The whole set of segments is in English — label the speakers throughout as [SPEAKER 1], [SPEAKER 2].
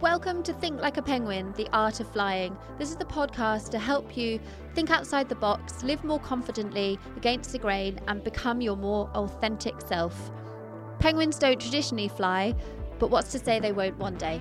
[SPEAKER 1] Welcome to Think Like a Penguin, the art of flying. This is the podcast to help you think outside the box, live more confidently against the grain, and become your more authentic self. Penguins don't traditionally fly, but what's to say they won't one day?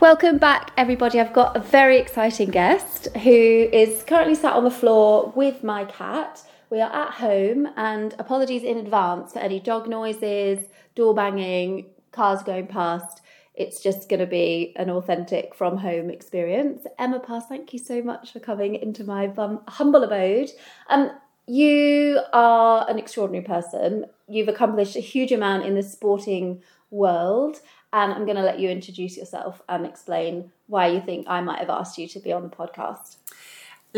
[SPEAKER 1] Welcome back, everybody. I've got a very exciting guest who is currently sat on the floor with my cat. We are at home, and apologies in advance for any dog noises, door banging, cars going past. It's just going to be an authentic from home experience. Emma Pass, thank you so much for coming into my bum, humble abode. Um, you are an extraordinary person. You've accomplished a huge amount in the sporting world and I'm going to let you introduce yourself and explain why you think I might have asked you to be on the podcast.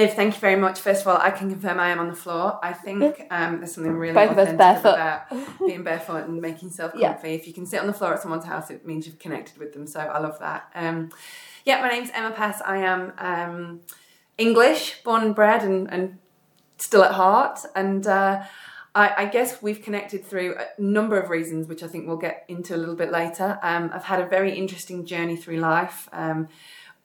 [SPEAKER 2] Liv, thank you very much. First of all, I can confirm I am on the floor. I think um, there's something really
[SPEAKER 1] Both
[SPEAKER 2] authentic about being barefoot and making yourself comfy.
[SPEAKER 1] Yeah.
[SPEAKER 2] If you can sit on the floor at someone's house, it means you've connected with them. So I love that. Um, yeah, my name's Emma Pass. I am um, English, born and bred, and, and still at heart. And uh, I, I guess we've connected through a number of reasons, which I think we'll get into a little bit later. Um, I've had a very interesting journey through life, um,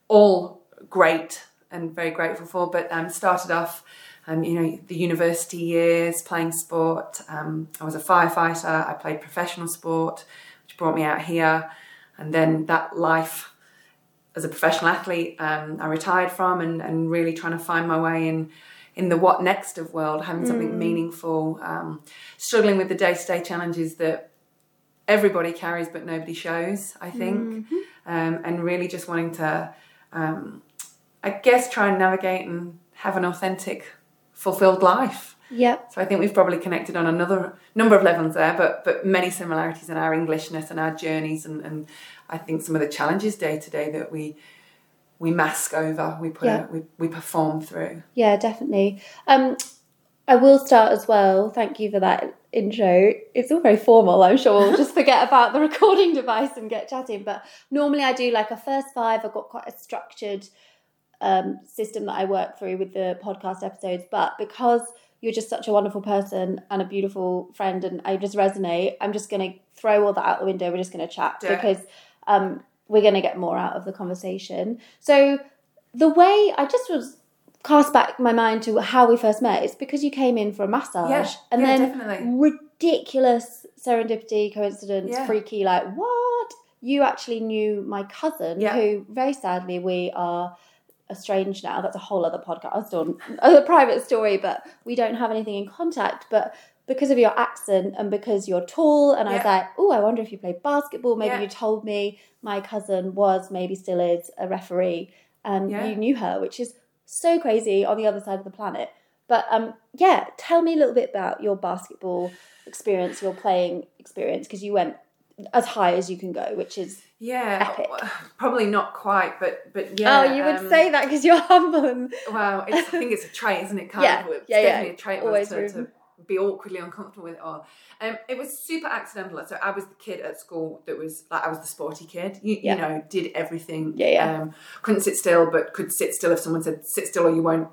[SPEAKER 2] all great and very grateful for. But um, started off, um, you know, the university years playing sport. Um, I was a firefighter. I played professional sport, which brought me out here, and then that life as a professional athlete, um, I retired from, and, and really trying to find my way in in the what next of world, having something meaningful, um, struggling with the day to day challenges that everybody carries but nobody shows. I think, um, and really just wanting to, um, I guess, try and navigate and have an authentic, fulfilled life.
[SPEAKER 1] Yep.
[SPEAKER 2] So I think we've probably connected on another number of levels there, but but many similarities in our Englishness and our journeys, and, and I think some of the challenges day to day that we we mask over, we put
[SPEAKER 1] Yeah.
[SPEAKER 2] a, we we perform through.
[SPEAKER 1] Yeah, definitely. Um, I will start as well. Thank you for that intro. It's all very formal. I'm sure we'll just forget about the recording device and get chatting. But normally I do like a first five. I've got quite a structured um, system that I work through with the podcast episodes. But because you're just such a wonderful person and a beautiful friend, and I just resonate, I'm just going to throw all that out the window. We're just going to chat
[SPEAKER 2] Do
[SPEAKER 1] because um, we're going to get more out of the conversation. So the way I just was cast back my mind to how we first met. It's because you came in for a massage,
[SPEAKER 2] Yeah,
[SPEAKER 1] and
[SPEAKER 2] yeah,
[SPEAKER 1] then
[SPEAKER 2] definitely.
[SPEAKER 1] ridiculous serendipity, coincidence,
[SPEAKER 2] Yeah.
[SPEAKER 1] freaky. Like what? You actually knew my cousin, who very sadly we are estranged now. That's a whole other podcast on a private story, but we don't have anything in contact. But because of your accent and because you're tall, and I was like, oh, I wonder if you played basketball. Maybe
[SPEAKER 2] Yeah.
[SPEAKER 1] you told me my cousin was, maybe still is, a referee, and
[SPEAKER 2] Yeah.
[SPEAKER 1] you knew her, which is so crazy on the other side of the planet. But um, yeah, tell me a little bit about your basketball experience, your playing experience, because you went as high as you can go, which is
[SPEAKER 2] Yeah,
[SPEAKER 1] Epic.
[SPEAKER 2] probably not quite, but but yeah.
[SPEAKER 1] oh, you would
[SPEAKER 2] um,
[SPEAKER 1] say that because you're humble and
[SPEAKER 2] Well, it's, I think it's a trait, isn't it? Kind
[SPEAKER 1] Yeah,
[SPEAKER 2] of. It's
[SPEAKER 1] yeah, yeah.
[SPEAKER 2] definitely a trait
[SPEAKER 1] Always
[SPEAKER 2] to, to be awkwardly uncomfortable with it all. Um, it was super accidental. So I was the kid at school that was like I was the sporty kid. You,
[SPEAKER 1] Yeah.
[SPEAKER 2] you know, did everything.
[SPEAKER 1] Yeah, yeah.
[SPEAKER 2] Um, couldn't sit still, but could sit still if someone said sit still or you won't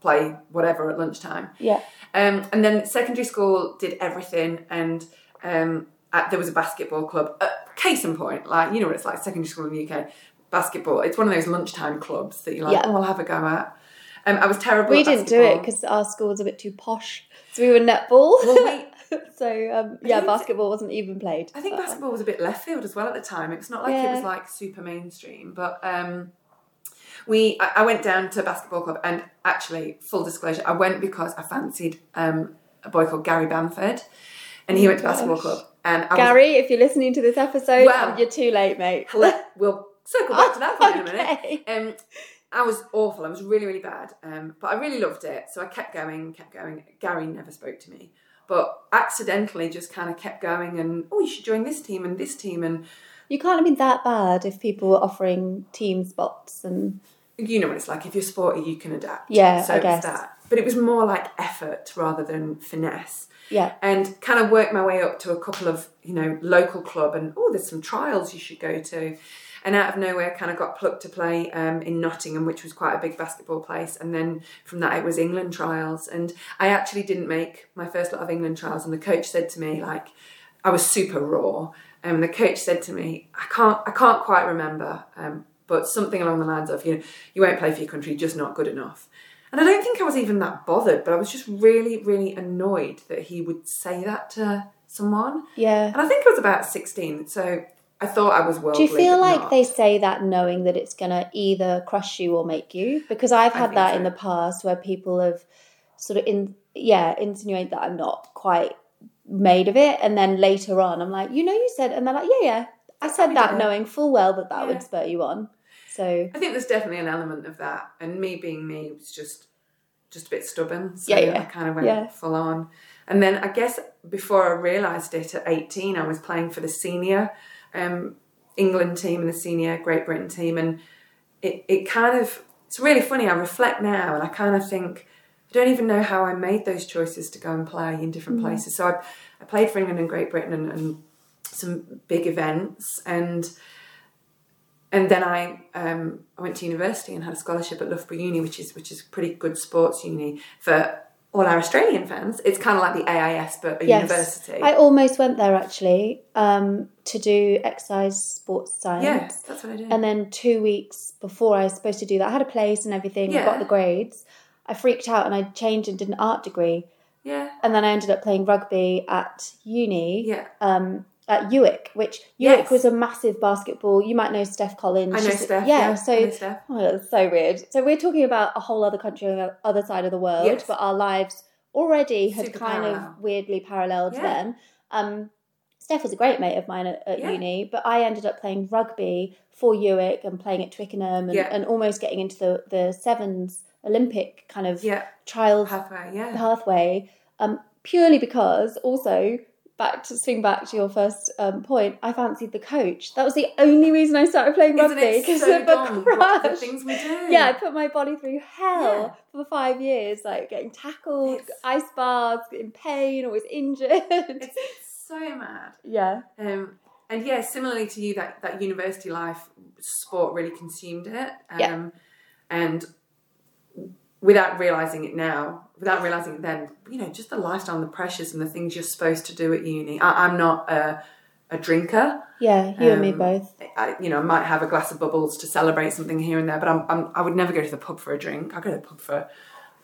[SPEAKER 2] play whatever at lunchtime.
[SPEAKER 1] yeah,
[SPEAKER 2] Um, and then secondary school did everything, and um, there was a basketball club. Uh, case in point, like you know what it's like secondary school in the UK. Basketball. It's one of those lunchtime clubs that you're like,
[SPEAKER 1] Yeah.
[SPEAKER 2] oh, I'll have a go at. Um, I was terrible.
[SPEAKER 1] we didn't do it because our school was a bit too posh, so we were netball.
[SPEAKER 2] Well,
[SPEAKER 1] so um, yeah, basketball wasn't even played.
[SPEAKER 2] I think basketball was a bit left field as well at the time. It's not like it was like super mainstream, but um, we I, I went down to basketball club and actually, full disclosure, I went because I fancied um, a boy called Gary Bamford, and he went to basketball club. And I was
[SPEAKER 1] Gary, if you're listening to this episode,
[SPEAKER 2] Well-
[SPEAKER 1] you're too late, mate.
[SPEAKER 2] We'll circle back to that point in a minute. Um, I was awful. I was really, really bad. Um, but I really loved it. So I kept going, kept going. Gary never spoke to me, but accidentally just kind of kept going. And oh, you should join this team and this team. And
[SPEAKER 1] You can't have been that bad if people were offering team spots and
[SPEAKER 2] you know what it's like. If you're sporty, you can adapt.
[SPEAKER 1] Yeah,
[SPEAKER 2] so
[SPEAKER 1] I
[SPEAKER 2] was
[SPEAKER 1] guess.
[SPEAKER 2] that. But it was more like effort rather than finesse.
[SPEAKER 1] Yeah,
[SPEAKER 2] and kind of worked my way up to a couple of you know local club and oh there's some trials you should go to and out of nowhere, kind of got plucked to play um, in Nottingham, which was quite a big basketball place. And then from that, it was England trials, and I actually didn't make my first lot of England trials. And the coach said to me, like, I was super raw, and the coach said to me, I can't, I can't quite remember, um, but something along the lines of, you know, you won't play for your country, just not good enough. And I don't think I was even that bothered, but I was just really, really annoyed that he would say that to someone.
[SPEAKER 1] Yeah.
[SPEAKER 2] And I think I was about 16, so I thought I was
[SPEAKER 1] Do you feel like
[SPEAKER 2] not.
[SPEAKER 1] they say that knowing that it's going to either crush you or make you? Because I've had that
[SPEAKER 2] so.
[SPEAKER 1] in the past where people have sort of in yeah insinuate that I'm not quite made of it, and then later on I'm like, you know, you said, and they're like, yeah, yeah, I said that knowing full well that that
[SPEAKER 2] Yeah.
[SPEAKER 1] would spur you on. So
[SPEAKER 2] I think there's definitely an element of that, and me being me was just just a bit stubborn. So
[SPEAKER 1] Yeah, yeah.
[SPEAKER 2] I kind of went
[SPEAKER 1] Yeah.
[SPEAKER 2] full on. And then I guess before I realised it at 18, I was playing for the senior um, England team and the senior Great Britain team, and it it kind of it's really funny. I reflect now, and I kind of think I don't even know how I made those choices to go and play in different
[SPEAKER 1] Mm.
[SPEAKER 2] places. So I I played for England and Great Britain and, and some big events and and then I um, I went to university and had a scholarship at Loughborough Uni, which is which is pretty good sports uni for all our Australian fans. It's kind of like the AIS but a
[SPEAKER 1] yes,
[SPEAKER 2] university.
[SPEAKER 1] I almost went there actually um, to do exercise sports science.
[SPEAKER 2] yeah, that's what I did.
[SPEAKER 1] And then two weeks before I was supposed to do that, I had a place and everything. I
[SPEAKER 2] Yeah.
[SPEAKER 1] got the grades. I freaked out and I changed and did an art degree.
[SPEAKER 2] yeah,
[SPEAKER 1] And then I ended up playing rugby at uni,
[SPEAKER 2] yeah.
[SPEAKER 1] um, at UWIC, which UWIC
[SPEAKER 2] Yes.
[SPEAKER 1] was a massive basketball. You might know Steph Collins.
[SPEAKER 2] I know
[SPEAKER 1] She's-
[SPEAKER 2] Steph.
[SPEAKER 1] Yeah,
[SPEAKER 2] Yeah,
[SPEAKER 1] so
[SPEAKER 2] Steph.
[SPEAKER 1] oh, so weird. So we're talking about a whole other country on the other side of the world,
[SPEAKER 2] Yes.
[SPEAKER 1] but our lives already had
[SPEAKER 2] Super
[SPEAKER 1] kind
[SPEAKER 2] parallel.
[SPEAKER 1] of weirdly paralleled
[SPEAKER 2] Yeah.
[SPEAKER 1] then. Um, Steph was a great mate of mine at, at
[SPEAKER 2] Yeah.
[SPEAKER 1] uni, but I ended up playing rugby for UWIC and playing at Twickenham and, and almost getting into the, the sevens Olympic kind of trials
[SPEAKER 2] halfway. Yeah,
[SPEAKER 1] pathway um, purely because also back to swing back to your first um, point i fancied the coach that was the only reason i started playing
[SPEAKER 2] isn't
[SPEAKER 1] rugby because
[SPEAKER 2] so
[SPEAKER 1] of a
[SPEAKER 2] what the things we do.
[SPEAKER 1] yeah i put my body through hell
[SPEAKER 2] Yeah.
[SPEAKER 1] for five years like getting tackled
[SPEAKER 2] It's-
[SPEAKER 1] ice baths in pain always injured
[SPEAKER 2] it's so mad.
[SPEAKER 1] yeah
[SPEAKER 2] Um, and yeah, similarly to you, that, that university life, sport really consumed it. Um,
[SPEAKER 1] Yeah.
[SPEAKER 2] And without realizing it now, without realizing then, you know, just the lifestyle and the pressures and the things you're supposed to do at uni. I, I'm not a, a drinker.
[SPEAKER 1] yeah you and me
[SPEAKER 2] Um,
[SPEAKER 1] both
[SPEAKER 2] I, you know, I might have a glass of bubbles to celebrate something here and there, but I'm, I'm, I would never go to the pub for a drink. I go to the pub for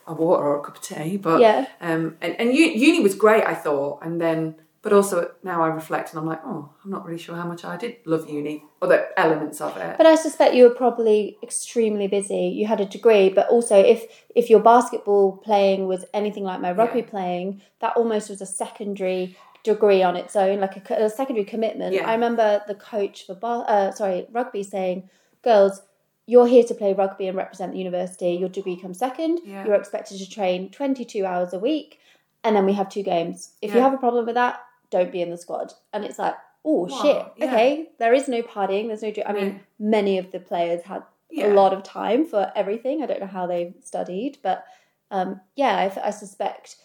[SPEAKER 2] a water or a cup of tea. But
[SPEAKER 1] Yeah.
[SPEAKER 2] um, and, and uni was great, I thought, and then. But also now I reflect and I'm like, oh, I'm not really sure how much I did love uni, or the elements of it.
[SPEAKER 1] But I suspect you were probably extremely busy. You had a degree, but also if if your basketball playing was anything like my rugby
[SPEAKER 2] Yeah.
[SPEAKER 1] playing, that almost was a secondary degree on its own, like a, a secondary commitment.
[SPEAKER 2] Yeah.
[SPEAKER 1] I remember the coach for bar, uh, sorry rugby saying, "Girls, you're here to play rugby and represent the university. Your degree comes second.
[SPEAKER 2] Yeah.
[SPEAKER 1] You're expected to train 22 hours a week, and then we have two games. If you have a problem with that, don't be in the squad." And it's like. Oh
[SPEAKER 2] Wow,
[SPEAKER 1] shit!
[SPEAKER 2] yeah.
[SPEAKER 1] Okay, there is no partying. There's no. I mean, many of the players had
[SPEAKER 2] Yeah.
[SPEAKER 1] a lot of time for everything. I don't know how they studied, but um, yeah, I, I suspect.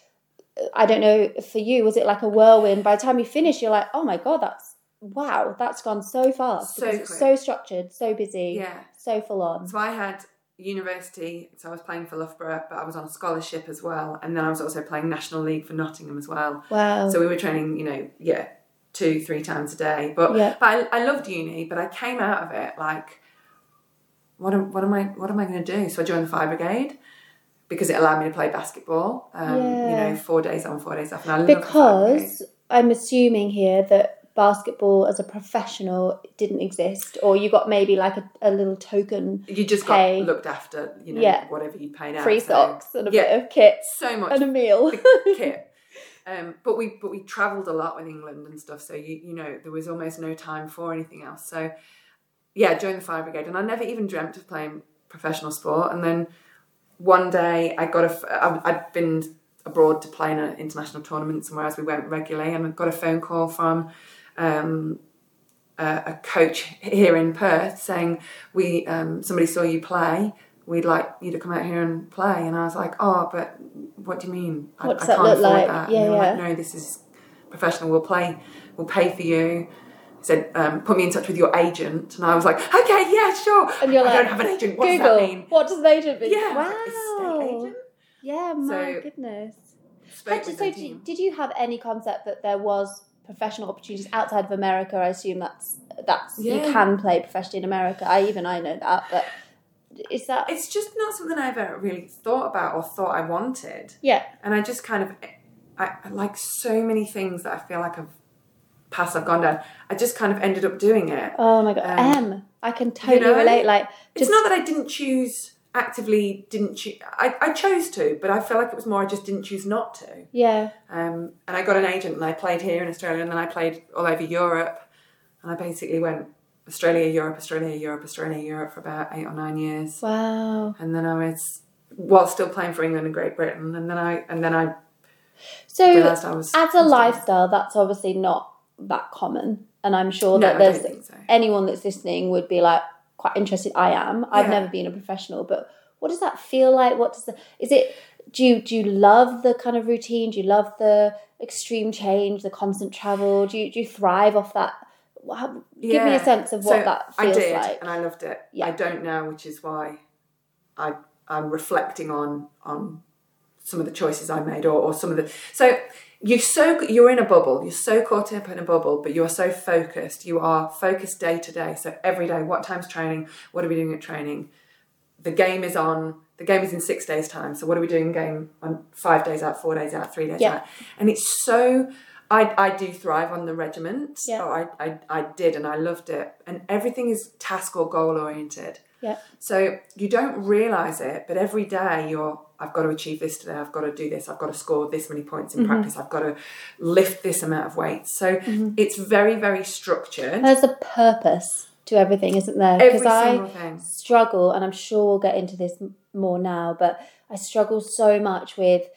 [SPEAKER 1] I don't know for you. Was it like a whirlwind? By the time you finish, you're like, oh my god, that's wow, that's gone so fast.
[SPEAKER 2] So
[SPEAKER 1] so structured, so busy,
[SPEAKER 2] Yeah.
[SPEAKER 1] so full on.
[SPEAKER 2] So I had university, so I was playing for Loughborough, but I was on a scholarship as well, and then I was also playing National League for Nottingham as well.
[SPEAKER 1] Wow.
[SPEAKER 2] So we were training, you know, yeah, two, three times a day. But
[SPEAKER 1] Yeah.
[SPEAKER 2] but I, I loved uni, but I came out of it like, what am what am I what am I going to do? So I joined the fire brigade because it allowed me to play basketball. Um,
[SPEAKER 1] Yeah.
[SPEAKER 2] You know, four days on, four days off, and I
[SPEAKER 1] because I'm assuming here that basketball as a professional didn't exist, or you got maybe like a, a little token
[SPEAKER 2] you just
[SPEAKER 1] pay.
[SPEAKER 2] got looked after. You know,
[SPEAKER 1] Yeah.
[SPEAKER 2] whatever you paid out.
[SPEAKER 1] free
[SPEAKER 2] so-
[SPEAKER 1] socks and a
[SPEAKER 2] yeah.
[SPEAKER 1] bit of kit
[SPEAKER 2] So much
[SPEAKER 1] and a meal.
[SPEAKER 2] kit. Um, but we but we travelled a lot with England and stuff, so you you know there was almost no time for anything else. So yeah, joined the fire brigade, and I never even dreamt of playing professional sport. And then one day I got a I'd been abroad to play in an international tournament somewhere as we went regularly, and I got a phone call from. Um, a, a coach here in Perth saying we um, somebody saw you play. We'd like you to come out here and play, and I was like, "Oh, but what do you mean? I,
[SPEAKER 1] What's
[SPEAKER 2] I
[SPEAKER 1] that
[SPEAKER 2] can't
[SPEAKER 1] look
[SPEAKER 2] afford
[SPEAKER 1] like?
[SPEAKER 2] that."
[SPEAKER 1] Yeah,
[SPEAKER 2] and were like,
[SPEAKER 1] yeah.
[SPEAKER 2] "No, this is professional. We'll play. We'll pay for you. said, um, "Put me in touch with your agent," and I was like, "Okay, yeah, sure."
[SPEAKER 1] And you're
[SPEAKER 2] I
[SPEAKER 1] like, I
[SPEAKER 2] don't have an agent. What
[SPEAKER 1] Google.
[SPEAKER 2] does that mean?
[SPEAKER 1] What does an agent mean?
[SPEAKER 2] Yeah,
[SPEAKER 1] Wow.
[SPEAKER 2] estate agent.
[SPEAKER 1] Yeah, my
[SPEAKER 2] So-
[SPEAKER 1] goodness.
[SPEAKER 2] Spoke
[SPEAKER 1] Had-
[SPEAKER 2] with
[SPEAKER 1] so did you have any concept that there was professional opportunities outside of America? I assume that's that's you can play professionally in America. I even I know that, but is that
[SPEAKER 2] It's just not something I ever really thought about or thought I wanted.
[SPEAKER 1] yeah?
[SPEAKER 2] and I just kind of, I, I like so many things that I feel like I've paths I've gone down. I just kind of ended up doing it.
[SPEAKER 1] Oh my god,
[SPEAKER 2] Um,
[SPEAKER 1] M. I can totally
[SPEAKER 2] know,
[SPEAKER 1] relate. Like
[SPEAKER 2] It's not that I didn't choose actively, didn't choose. I, I chose to, but I feel like it was more I just didn't choose not to.
[SPEAKER 1] yeah,
[SPEAKER 2] Um, and I got an agent, and I played here in Australia, and then I played all over Europe, and I basically went Australia, Europe, Australia, Europe, Australia, Europe for about eight or nine years,
[SPEAKER 1] wow.
[SPEAKER 2] and then I was while still playing for England and Great Britain, and then I and then I
[SPEAKER 1] So
[SPEAKER 2] realised I was
[SPEAKER 1] as a lifestyle, that's obviously not that common, and I'm sure
[SPEAKER 2] No,
[SPEAKER 1] that there's
[SPEAKER 2] so.
[SPEAKER 1] anyone that's listening would be like quite interested. I am. I've
[SPEAKER 2] Yeah.
[SPEAKER 1] never been a professional, but what does that feel like? What does the is it? Do you do you love the kind of routine? Do you love the extreme change, the constant travel? Do you do you thrive off that? How, Give me a sense of what
[SPEAKER 2] So
[SPEAKER 1] that
[SPEAKER 2] I
[SPEAKER 1] feels
[SPEAKER 2] did,
[SPEAKER 1] like.
[SPEAKER 2] and I loved it.
[SPEAKER 1] Yeah.
[SPEAKER 2] I don't now, which is why I I'm reflecting on on some of the choices I made, or, or some of the so you're so you're in a bubble. You're so caught up in a bubble, but you are so focused. You are focused day to day. So every day, what time's training? What are we doing at training? The game is on. The game is in six days' time. So what are we doing? Game on five days out, four days out, three days
[SPEAKER 1] Yeah.
[SPEAKER 2] out, and it's so. I, I do thrive on the regiment.
[SPEAKER 1] Yeah.
[SPEAKER 2] Oh, I, I, I did and I loved it. And everything is task or goal oriented.
[SPEAKER 1] Yeah.
[SPEAKER 2] So you don't realise it, but every day you're, I've got to achieve this today, I've got to do this, I've got to score this many points
[SPEAKER 1] Mm-hmm.
[SPEAKER 2] in practice, I've got to lift this amount of weight. So it's very, very structured.
[SPEAKER 1] There's a purpose to everything, isn't there?
[SPEAKER 2] Because
[SPEAKER 1] I
[SPEAKER 2] thing.
[SPEAKER 1] struggle, and I'm sure we'll get into this more now, but I struggle so much with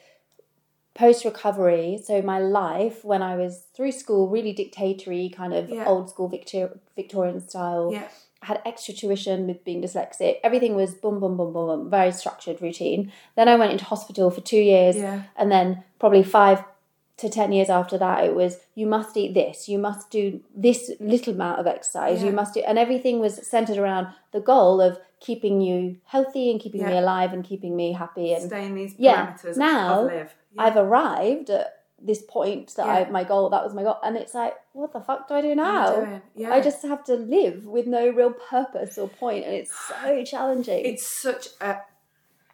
[SPEAKER 1] post recovery. So, my life when I was through school, really dictatory, kind of
[SPEAKER 2] Yeah.
[SPEAKER 1] old school Victor- Victorian style.
[SPEAKER 2] Yeah.
[SPEAKER 1] Had extra tuition with being dyslexic. Everything was boom, boom, boom, boom, boom, very structured routine. Then I went into hospital for two years,
[SPEAKER 2] Yeah.
[SPEAKER 1] and then probably five to 10 years after that it was you must eat this you must do this little amount of exercise you must do and everything was centered around the goal of keeping you healthy and keeping me alive and keeping me happy and
[SPEAKER 2] Stay in these
[SPEAKER 1] Yeah.
[SPEAKER 2] parameters
[SPEAKER 1] Now,
[SPEAKER 2] of live. Yeah.
[SPEAKER 1] i've arrived at this point that I my goal that was my goal and it's like what the fuck do i do now?
[SPEAKER 2] Yeah.
[SPEAKER 1] i just have to live with no real purpose or point and it's so challenging
[SPEAKER 2] it's such a,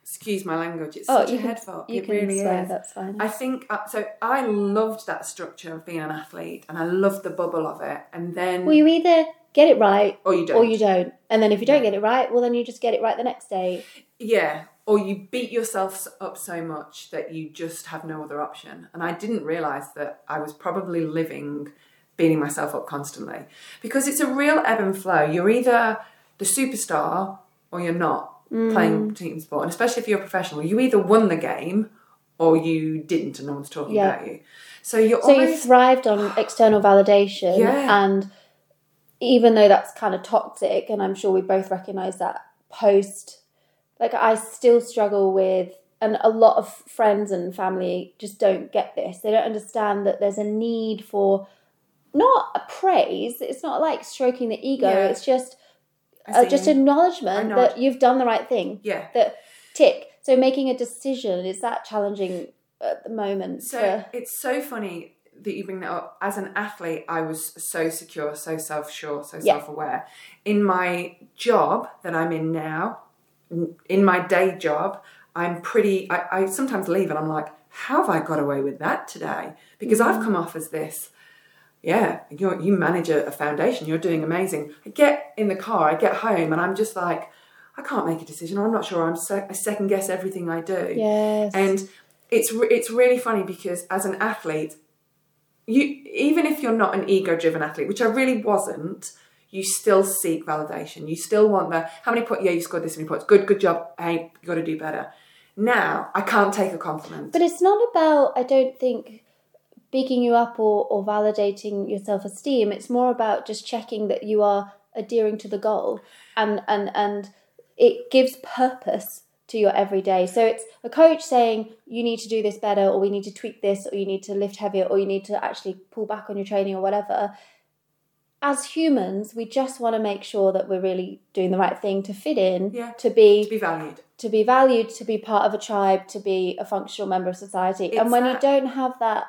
[SPEAKER 2] excuse my language, it's
[SPEAKER 1] oh
[SPEAKER 2] such
[SPEAKER 1] you
[SPEAKER 2] a
[SPEAKER 1] can
[SPEAKER 2] head fuck.
[SPEAKER 1] you
[SPEAKER 2] it
[SPEAKER 1] can
[SPEAKER 2] really
[SPEAKER 1] swear
[SPEAKER 2] is.
[SPEAKER 1] that's fine
[SPEAKER 2] I think uh, so. I loved that structure of being an athlete, and I loved the bubble of it. And then,
[SPEAKER 1] well you either get it right
[SPEAKER 2] or you don't,
[SPEAKER 1] or you don't. And then if you don't
[SPEAKER 2] Yeah.
[SPEAKER 1] get it right, well, then you just get it right the next day.
[SPEAKER 2] yeah, or you beat yourself up so much that you just have no other option. And I didn't realize that I was probably living beating myself up constantly because it's a real ebb and flow. You're either the superstar or you're not
[SPEAKER 1] Mm.
[SPEAKER 2] playing team sport, and especially if you're a professional, you either won the game or you didn't, and no one's talking
[SPEAKER 1] Yeah.
[SPEAKER 2] about you. So you're
[SPEAKER 1] So you thrived on external validation.
[SPEAKER 2] Yeah.
[SPEAKER 1] And even though that's kind of toxic, and I'm sure we both recognize that post, like I still struggle with, and a lot of friends and family just don't get this. They don't understand that there's a need for not a praise. It's not like stroking the ego.
[SPEAKER 2] Yeah.
[SPEAKER 1] It's just uh, just acknowledgement that you've done the right thing.
[SPEAKER 2] yeah.
[SPEAKER 1] that tick. So making a decision is that challenging at the moment?
[SPEAKER 2] So
[SPEAKER 1] for,
[SPEAKER 2] it's so funny that you bring that up. As an athlete, I was so secure, so self sure, so
[SPEAKER 1] Yeah.
[SPEAKER 2] self aware. In my job that I'm in now, in my day job, I'm pretty. I, I sometimes leave and I'm like, how have I got away with that today? Because
[SPEAKER 1] Mm.
[SPEAKER 2] I've come off as this. Yeah, you you manage a, a foundation. You're doing amazing. I get in the car, I get home, and I'm just like, I can't make a decision. I'm not sure. I'm se- I second guess everything I do.
[SPEAKER 1] yes.
[SPEAKER 2] And it's re- it's really funny because as an athlete, you even if you're not an ego-driven athlete, which I really wasn't, you still seek validation. You still want the how many points? Yeah, you scored this many points. Good, good job. Hey, you got to do better. Now I can't take a compliment.
[SPEAKER 1] but it's not about, I don't think, bigging you up or, or validating your self esteem. It's more about just checking that you are adhering to the goal and, and, and it gives purpose to your everyday. So it's a coach saying you need to do this better or we need to tweak this or you need to lift heavier or you need to actually pull back on your training or whatever. As humans, we just want to make sure that we're really doing the right thing to fit in,
[SPEAKER 2] Yeah.
[SPEAKER 1] to be
[SPEAKER 2] To be valued.
[SPEAKER 1] to be valued, to be part of a tribe, to be a functional member of society.
[SPEAKER 2] It's
[SPEAKER 1] and when
[SPEAKER 2] that-
[SPEAKER 1] you don't have that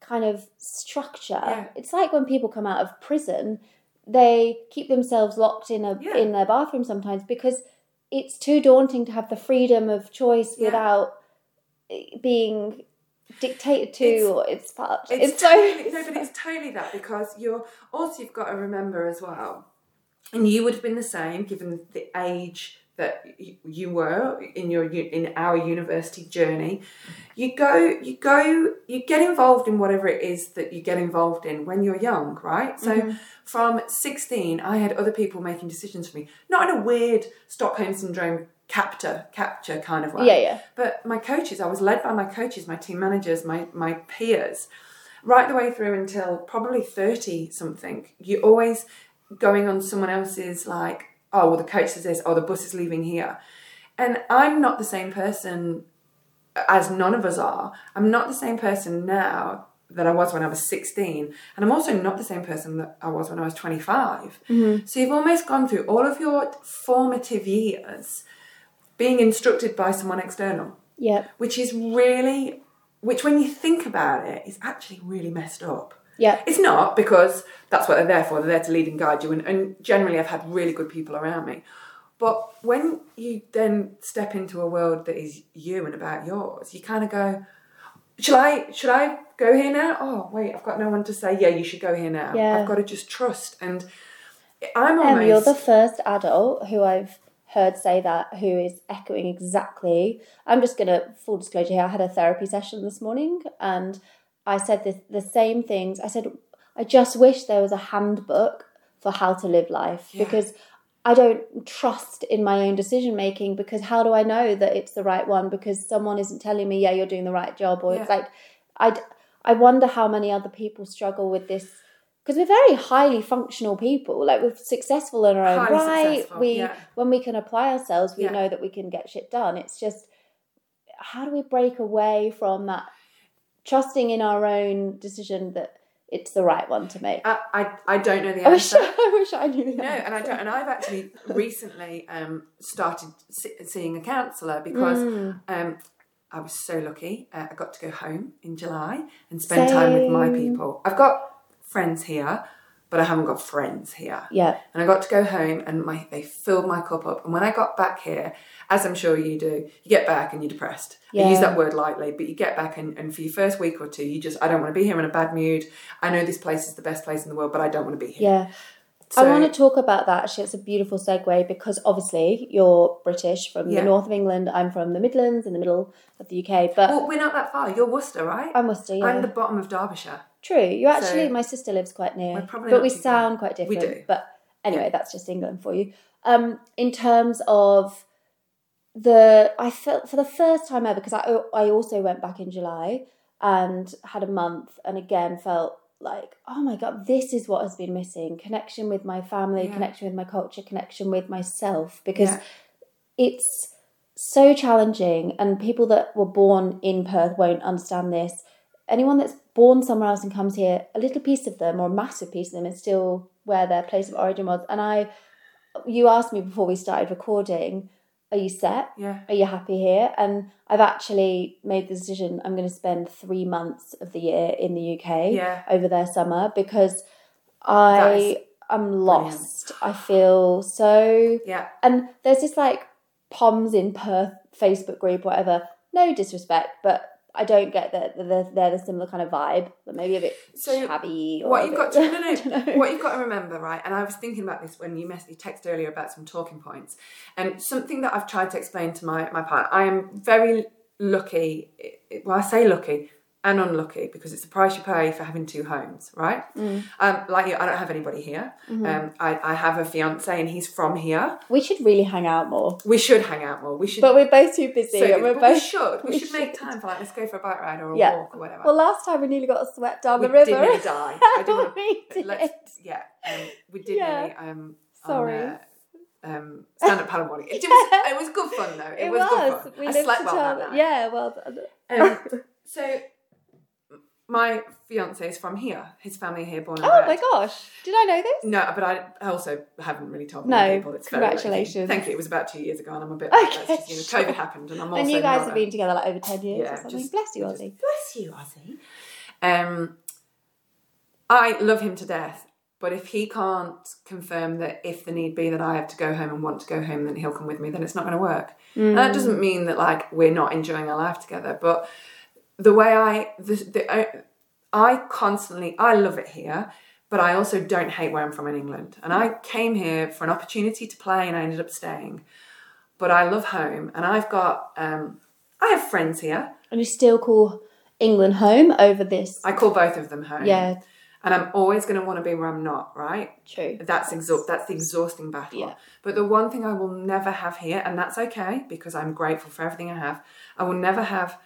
[SPEAKER 1] kind of structure,
[SPEAKER 2] Yeah.
[SPEAKER 1] it's like when people come out of prison, they keep themselves locked in a
[SPEAKER 2] Yeah.
[SPEAKER 1] in their bathroom sometimes because it's too daunting to have the freedom of choice without eh, being dictated to
[SPEAKER 2] It's-
[SPEAKER 1] or it's part.
[SPEAKER 2] It's,
[SPEAKER 1] It's, so
[SPEAKER 2] totally, no, but it's totally that because you're also you've got to remember as well, and you would have been the same given the age that you, you were in your in our university journey. You go, you go, you get involved in whatever it is that you get involved in when you're young, right? So
[SPEAKER 1] Mm-hmm.
[SPEAKER 2] from 16, I had other people making decisions for me, not in a weird Stockholm syndrome captor capture kind of way.
[SPEAKER 1] Yeah, yeah.
[SPEAKER 2] But my coaches, I was led by my coaches, my team managers, my my peers, right the way through until probably 30 something. You're always going on someone else's like, oh well the coach says this, oh the bus is leaving here. And I'm not the same person as none of us are. I'm not the same person now that I was when I was 16. And I'm also not the same person that I was when I was 25. Mm-hmm. So you've almost gone through all of your formative years being instructed by someone external,
[SPEAKER 1] yeah,
[SPEAKER 2] which is really, which when you think about it, is actually really messed up.
[SPEAKER 1] yeah,
[SPEAKER 2] It's not because that's what they're there for. They're there to lead and guide you. And, and generally, I've had really good people around me. But when you then step into a world that is you and about yours, you kind of go, "Shall I? Should I go here now? Oh, wait, I've got no one to say. Yeah, you should go here now.
[SPEAKER 1] Yeah.
[SPEAKER 2] I've got to just trust." And I'm almost.
[SPEAKER 1] Em, you're the first adult who I've heard say that who is echoing exactly. I'm just gonna full disclosure here. I had a therapy session this morning, and I said this, the same things. I said I just wish there was a handbook for how to live life
[SPEAKER 2] Yeah.
[SPEAKER 1] because I don't trust in my own decision making because how do I know that it's the right one because someone isn't telling me yeah you're doing the right job or it's like I I wonder how many other people struggle with this because we're very highly functional people like we're successful in our own
[SPEAKER 2] Highly
[SPEAKER 1] right we
[SPEAKER 2] yeah.
[SPEAKER 1] when we can apply ourselves we
[SPEAKER 2] Yeah.
[SPEAKER 1] know that we can get shit done it's just how do we break away from that trusting in our own decision that it's the right one to make
[SPEAKER 2] I, I, I don't know the
[SPEAKER 1] I wish,
[SPEAKER 2] answer.
[SPEAKER 1] I wish I knew the
[SPEAKER 2] No, and I don't. And I've actually recently um, started seeing a counsellor because
[SPEAKER 1] Mm.
[SPEAKER 2] um, I was so lucky. Uh, I got to go home in July and spend time with my people. I've got friends here, but I haven't got friends here.
[SPEAKER 1] yeah
[SPEAKER 2] And I got to go home, and my they filled my cup up. And when I got back here, as I'm sure you do, you get back and you're depressed. I use that word lightly, but you get back, and, and for your first week or two, you just I don't want to be here in a bad mood. I know this place is the best place in the world, but I don't want to be here.
[SPEAKER 1] yeah
[SPEAKER 2] So,
[SPEAKER 1] I want to talk about that. Actually, it's a beautiful segue because obviously you're British from
[SPEAKER 2] Yeah.
[SPEAKER 1] the north of England. I'm from the Midlands in the middle of the UK. But
[SPEAKER 2] Well, we're not that far. You're Worcester, right?
[SPEAKER 1] I'm Worcester. Yeah,
[SPEAKER 2] I'm the bottom of Derbyshire.
[SPEAKER 1] True. You actually,
[SPEAKER 2] So-
[SPEAKER 1] my sister lives quite near, but we
[SPEAKER 2] far.
[SPEAKER 1] sound quite
[SPEAKER 2] We
[SPEAKER 1] different.
[SPEAKER 2] do.
[SPEAKER 1] But anyway, that's just England for you. Um, in terms of the, I felt for the first time ever because I I also went back in July and had a month, and again felt like oh my god this is what has been missing connection with my family
[SPEAKER 2] Yeah.
[SPEAKER 1] connection with my culture connection with myself because
[SPEAKER 2] Yeah.
[SPEAKER 1] it's so challenging and people that were born in Perth won't understand this. Anyone that's born somewhere else and comes here, a little piece of them or a massive piece of them is still where their place of origin was. And I you asked me before we started recording, are you set?
[SPEAKER 2] Yeah.
[SPEAKER 1] Are you happy here? And I've actually made the decision I'm going to spend three months of the year in the UK
[SPEAKER 2] Yeah.
[SPEAKER 1] over their summer because I am lost. I feel so
[SPEAKER 2] Yeah.
[SPEAKER 1] and there's this like Poms in Perth Facebook group, whatever. No disrespect, but I don't get that they're, they're the similar kind of vibe, but maybe a bit
[SPEAKER 2] So
[SPEAKER 1] shabby. Or
[SPEAKER 2] What you've
[SPEAKER 1] bit-
[SPEAKER 2] got to no, no, what you've got to remember, right? And I was thinking about this when you messaged text earlier about some talking points, and something that I've tried to explain to my my partner. I am very lucky. Well, I say lucky and unlucky because it's the price you pay for having two homes, right?
[SPEAKER 1] Mm.
[SPEAKER 2] Um, like you, I don't have anybody here.
[SPEAKER 1] Mm-hmm.
[SPEAKER 2] Um, I, I have a fiance and he's from here.
[SPEAKER 1] We should really hang out more,
[SPEAKER 2] We should hang out more. We should.
[SPEAKER 1] but we're both too busy.
[SPEAKER 2] so,
[SPEAKER 1] and we're both
[SPEAKER 2] we should. We,
[SPEAKER 1] we
[SPEAKER 2] should make time for like let's go for a bike ride or a
[SPEAKER 1] Yeah.
[SPEAKER 2] walk or whatever.
[SPEAKER 1] Well, last time we nearly got swept down
[SPEAKER 2] we
[SPEAKER 1] the river.
[SPEAKER 2] did nearly die. I didn't want,
[SPEAKER 1] did.
[SPEAKER 2] let's yeah. Um, we did
[SPEAKER 1] Yeah.
[SPEAKER 2] nearly. Um,
[SPEAKER 1] Sorry.
[SPEAKER 2] On, uh, um, stand up paddleboarding. It, was, it was good fun though. It,
[SPEAKER 1] It
[SPEAKER 2] was,
[SPEAKER 1] was.
[SPEAKER 2] good fun.
[SPEAKER 1] We
[SPEAKER 2] I slept well that- night.
[SPEAKER 1] Yeah, well.
[SPEAKER 2] Um, so my fiance is from here. His family here, born
[SPEAKER 1] Oh my gosh! Did I know this?
[SPEAKER 2] No, but I also haven't really told
[SPEAKER 1] No,
[SPEAKER 2] many people. It's
[SPEAKER 1] congratulations.
[SPEAKER 2] Thank you. It was about two years ago, and I'm a bit.
[SPEAKER 1] Okay,
[SPEAKER 2] just, you know. COVID happened, and I'm also.
[SPEAKER 1] and you guys have been together like over ten years
[SPEAKER 2] Yeah,
[SPEAKER 1] or something.
[SPEAKER 2] just-
[SPEAKER 1] Bless you, Ozzy.
[SPEAKER 2] Bless you, Ozzy. Um, I love him to death, but if he can't confirm that if the need be that I have to go home and want to go home, then he'll come with me. Then it's not going to work. And
[SPEAKER 1] Mm.
[SPEAKER 2] that doesn't mean that like we're not enjoying our life together, but the way I the, the I, I constantly I love it here, but I also don't hate where I'm from in England. And I came here for an opportunity to play, and I ended up staying. But I love home, and I've got um, I have friends here.
[SPEAKER 1] And you still call England home over this?
[SPEAKER 2] I call both of them home.
[SPEAKER 1] yeah,
[SPEAKER 2] And I'm always going to want to be where I'm not, right?
[SPEAKER 1] true.
[SPEAKER 2] That's exha- that's the exhausting battle.
[SPEAKER 1] Yeah.
[SPEAKER 2] But the one thing I will never have here, and that's okay because I'm grateful for everything I have. I will never have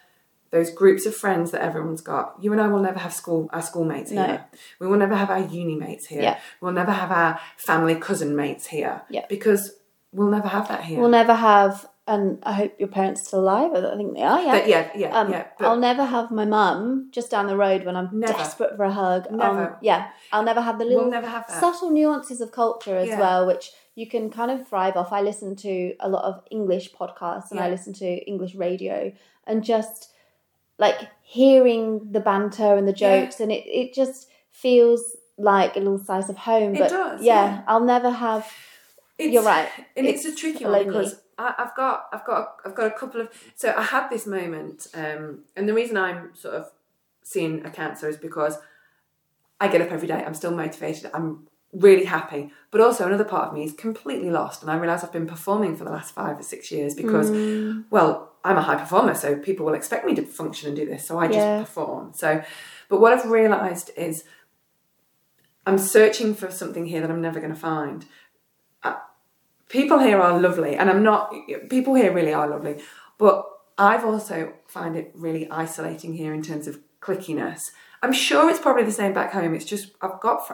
[SPEAKER 2] those groups of friends that everyone's got. You and I will never have school our schoolmates
[SPEAKER 1] No.
[SPEAKER 2] here. We will never have our uni mates here.
[SPEAKER 1] Yeah.
[SPEAKER 2] We'll never have our family cousin mates here.
[SPEAKER 1] Yeah.
[SPEAKER 2] Because we'll never have that here.
[SPEAKER 1] We'll never have, and I hope your parents are still alive. I think they are. Yeah.
[SPEAKER 2] but yeah, yeah,
[SPEAKER 1] Um,
[SPEAKER 2] yeah.
[SPEAKER 1] I'll never have my mum just down the road when I'm
[SPEAKER 2] Never.
[SPEAKER 1] desperate for a hug. Um,
[SPEAKER 2] Never.
[SPEAKER 1] yeah, I'll never have the little
[SPEAKER 2] we'll have
[SPEAKER 1] subtle nuances of culture as
[SPEAKER 2] Yeah.
[SPEAKER 1] well, which you can kind of thrive off. I listen to a lot of English podcasts and I listen to English radio, and just like hearing the banter and the
[SPEAKER 2] Yeah.
[SPEAKER 1] jokes, and it, it just feels like a little slice of home.
[SPEAKER 2] It
[SPEAKER 1] but
[SPEAKER 2] does,
[SPEAKER 1] yeah,
[SPEAKER 2] yeah.
[SPEAKER 1] I'll never have.
[SPEAKER 2] It's-
[SPEAKER 1] You're right.
[SPEAKER 2] and it's, a
[SPEAKER 1] It's
[SPEAKER 2] tricky one because I, I've got I've got I've got a couple of so I had this moment, um, and the reason I'm sort of seeing a cancer is because I get up every day. I'm still motivated. I'm really happy, but also another part of me is completely lost, and I realise I've been performing for the last five or six years because
[SPEAKER 1] Mm.
[SPEAKER 2] well, I'm a high performer, so people will expect me to function and do this, so I just
[SPEAKER 1] Yeah.
[SPEAKER 2] perform. So, but what I've realised is I'm searching for something here that I'm never going to find. Uh, people here are lovely, and I'm not. People here really are lovely, but I've also find it really isolating here in terms of clickiness. I'm sure it's probably the same back home. It's just I've got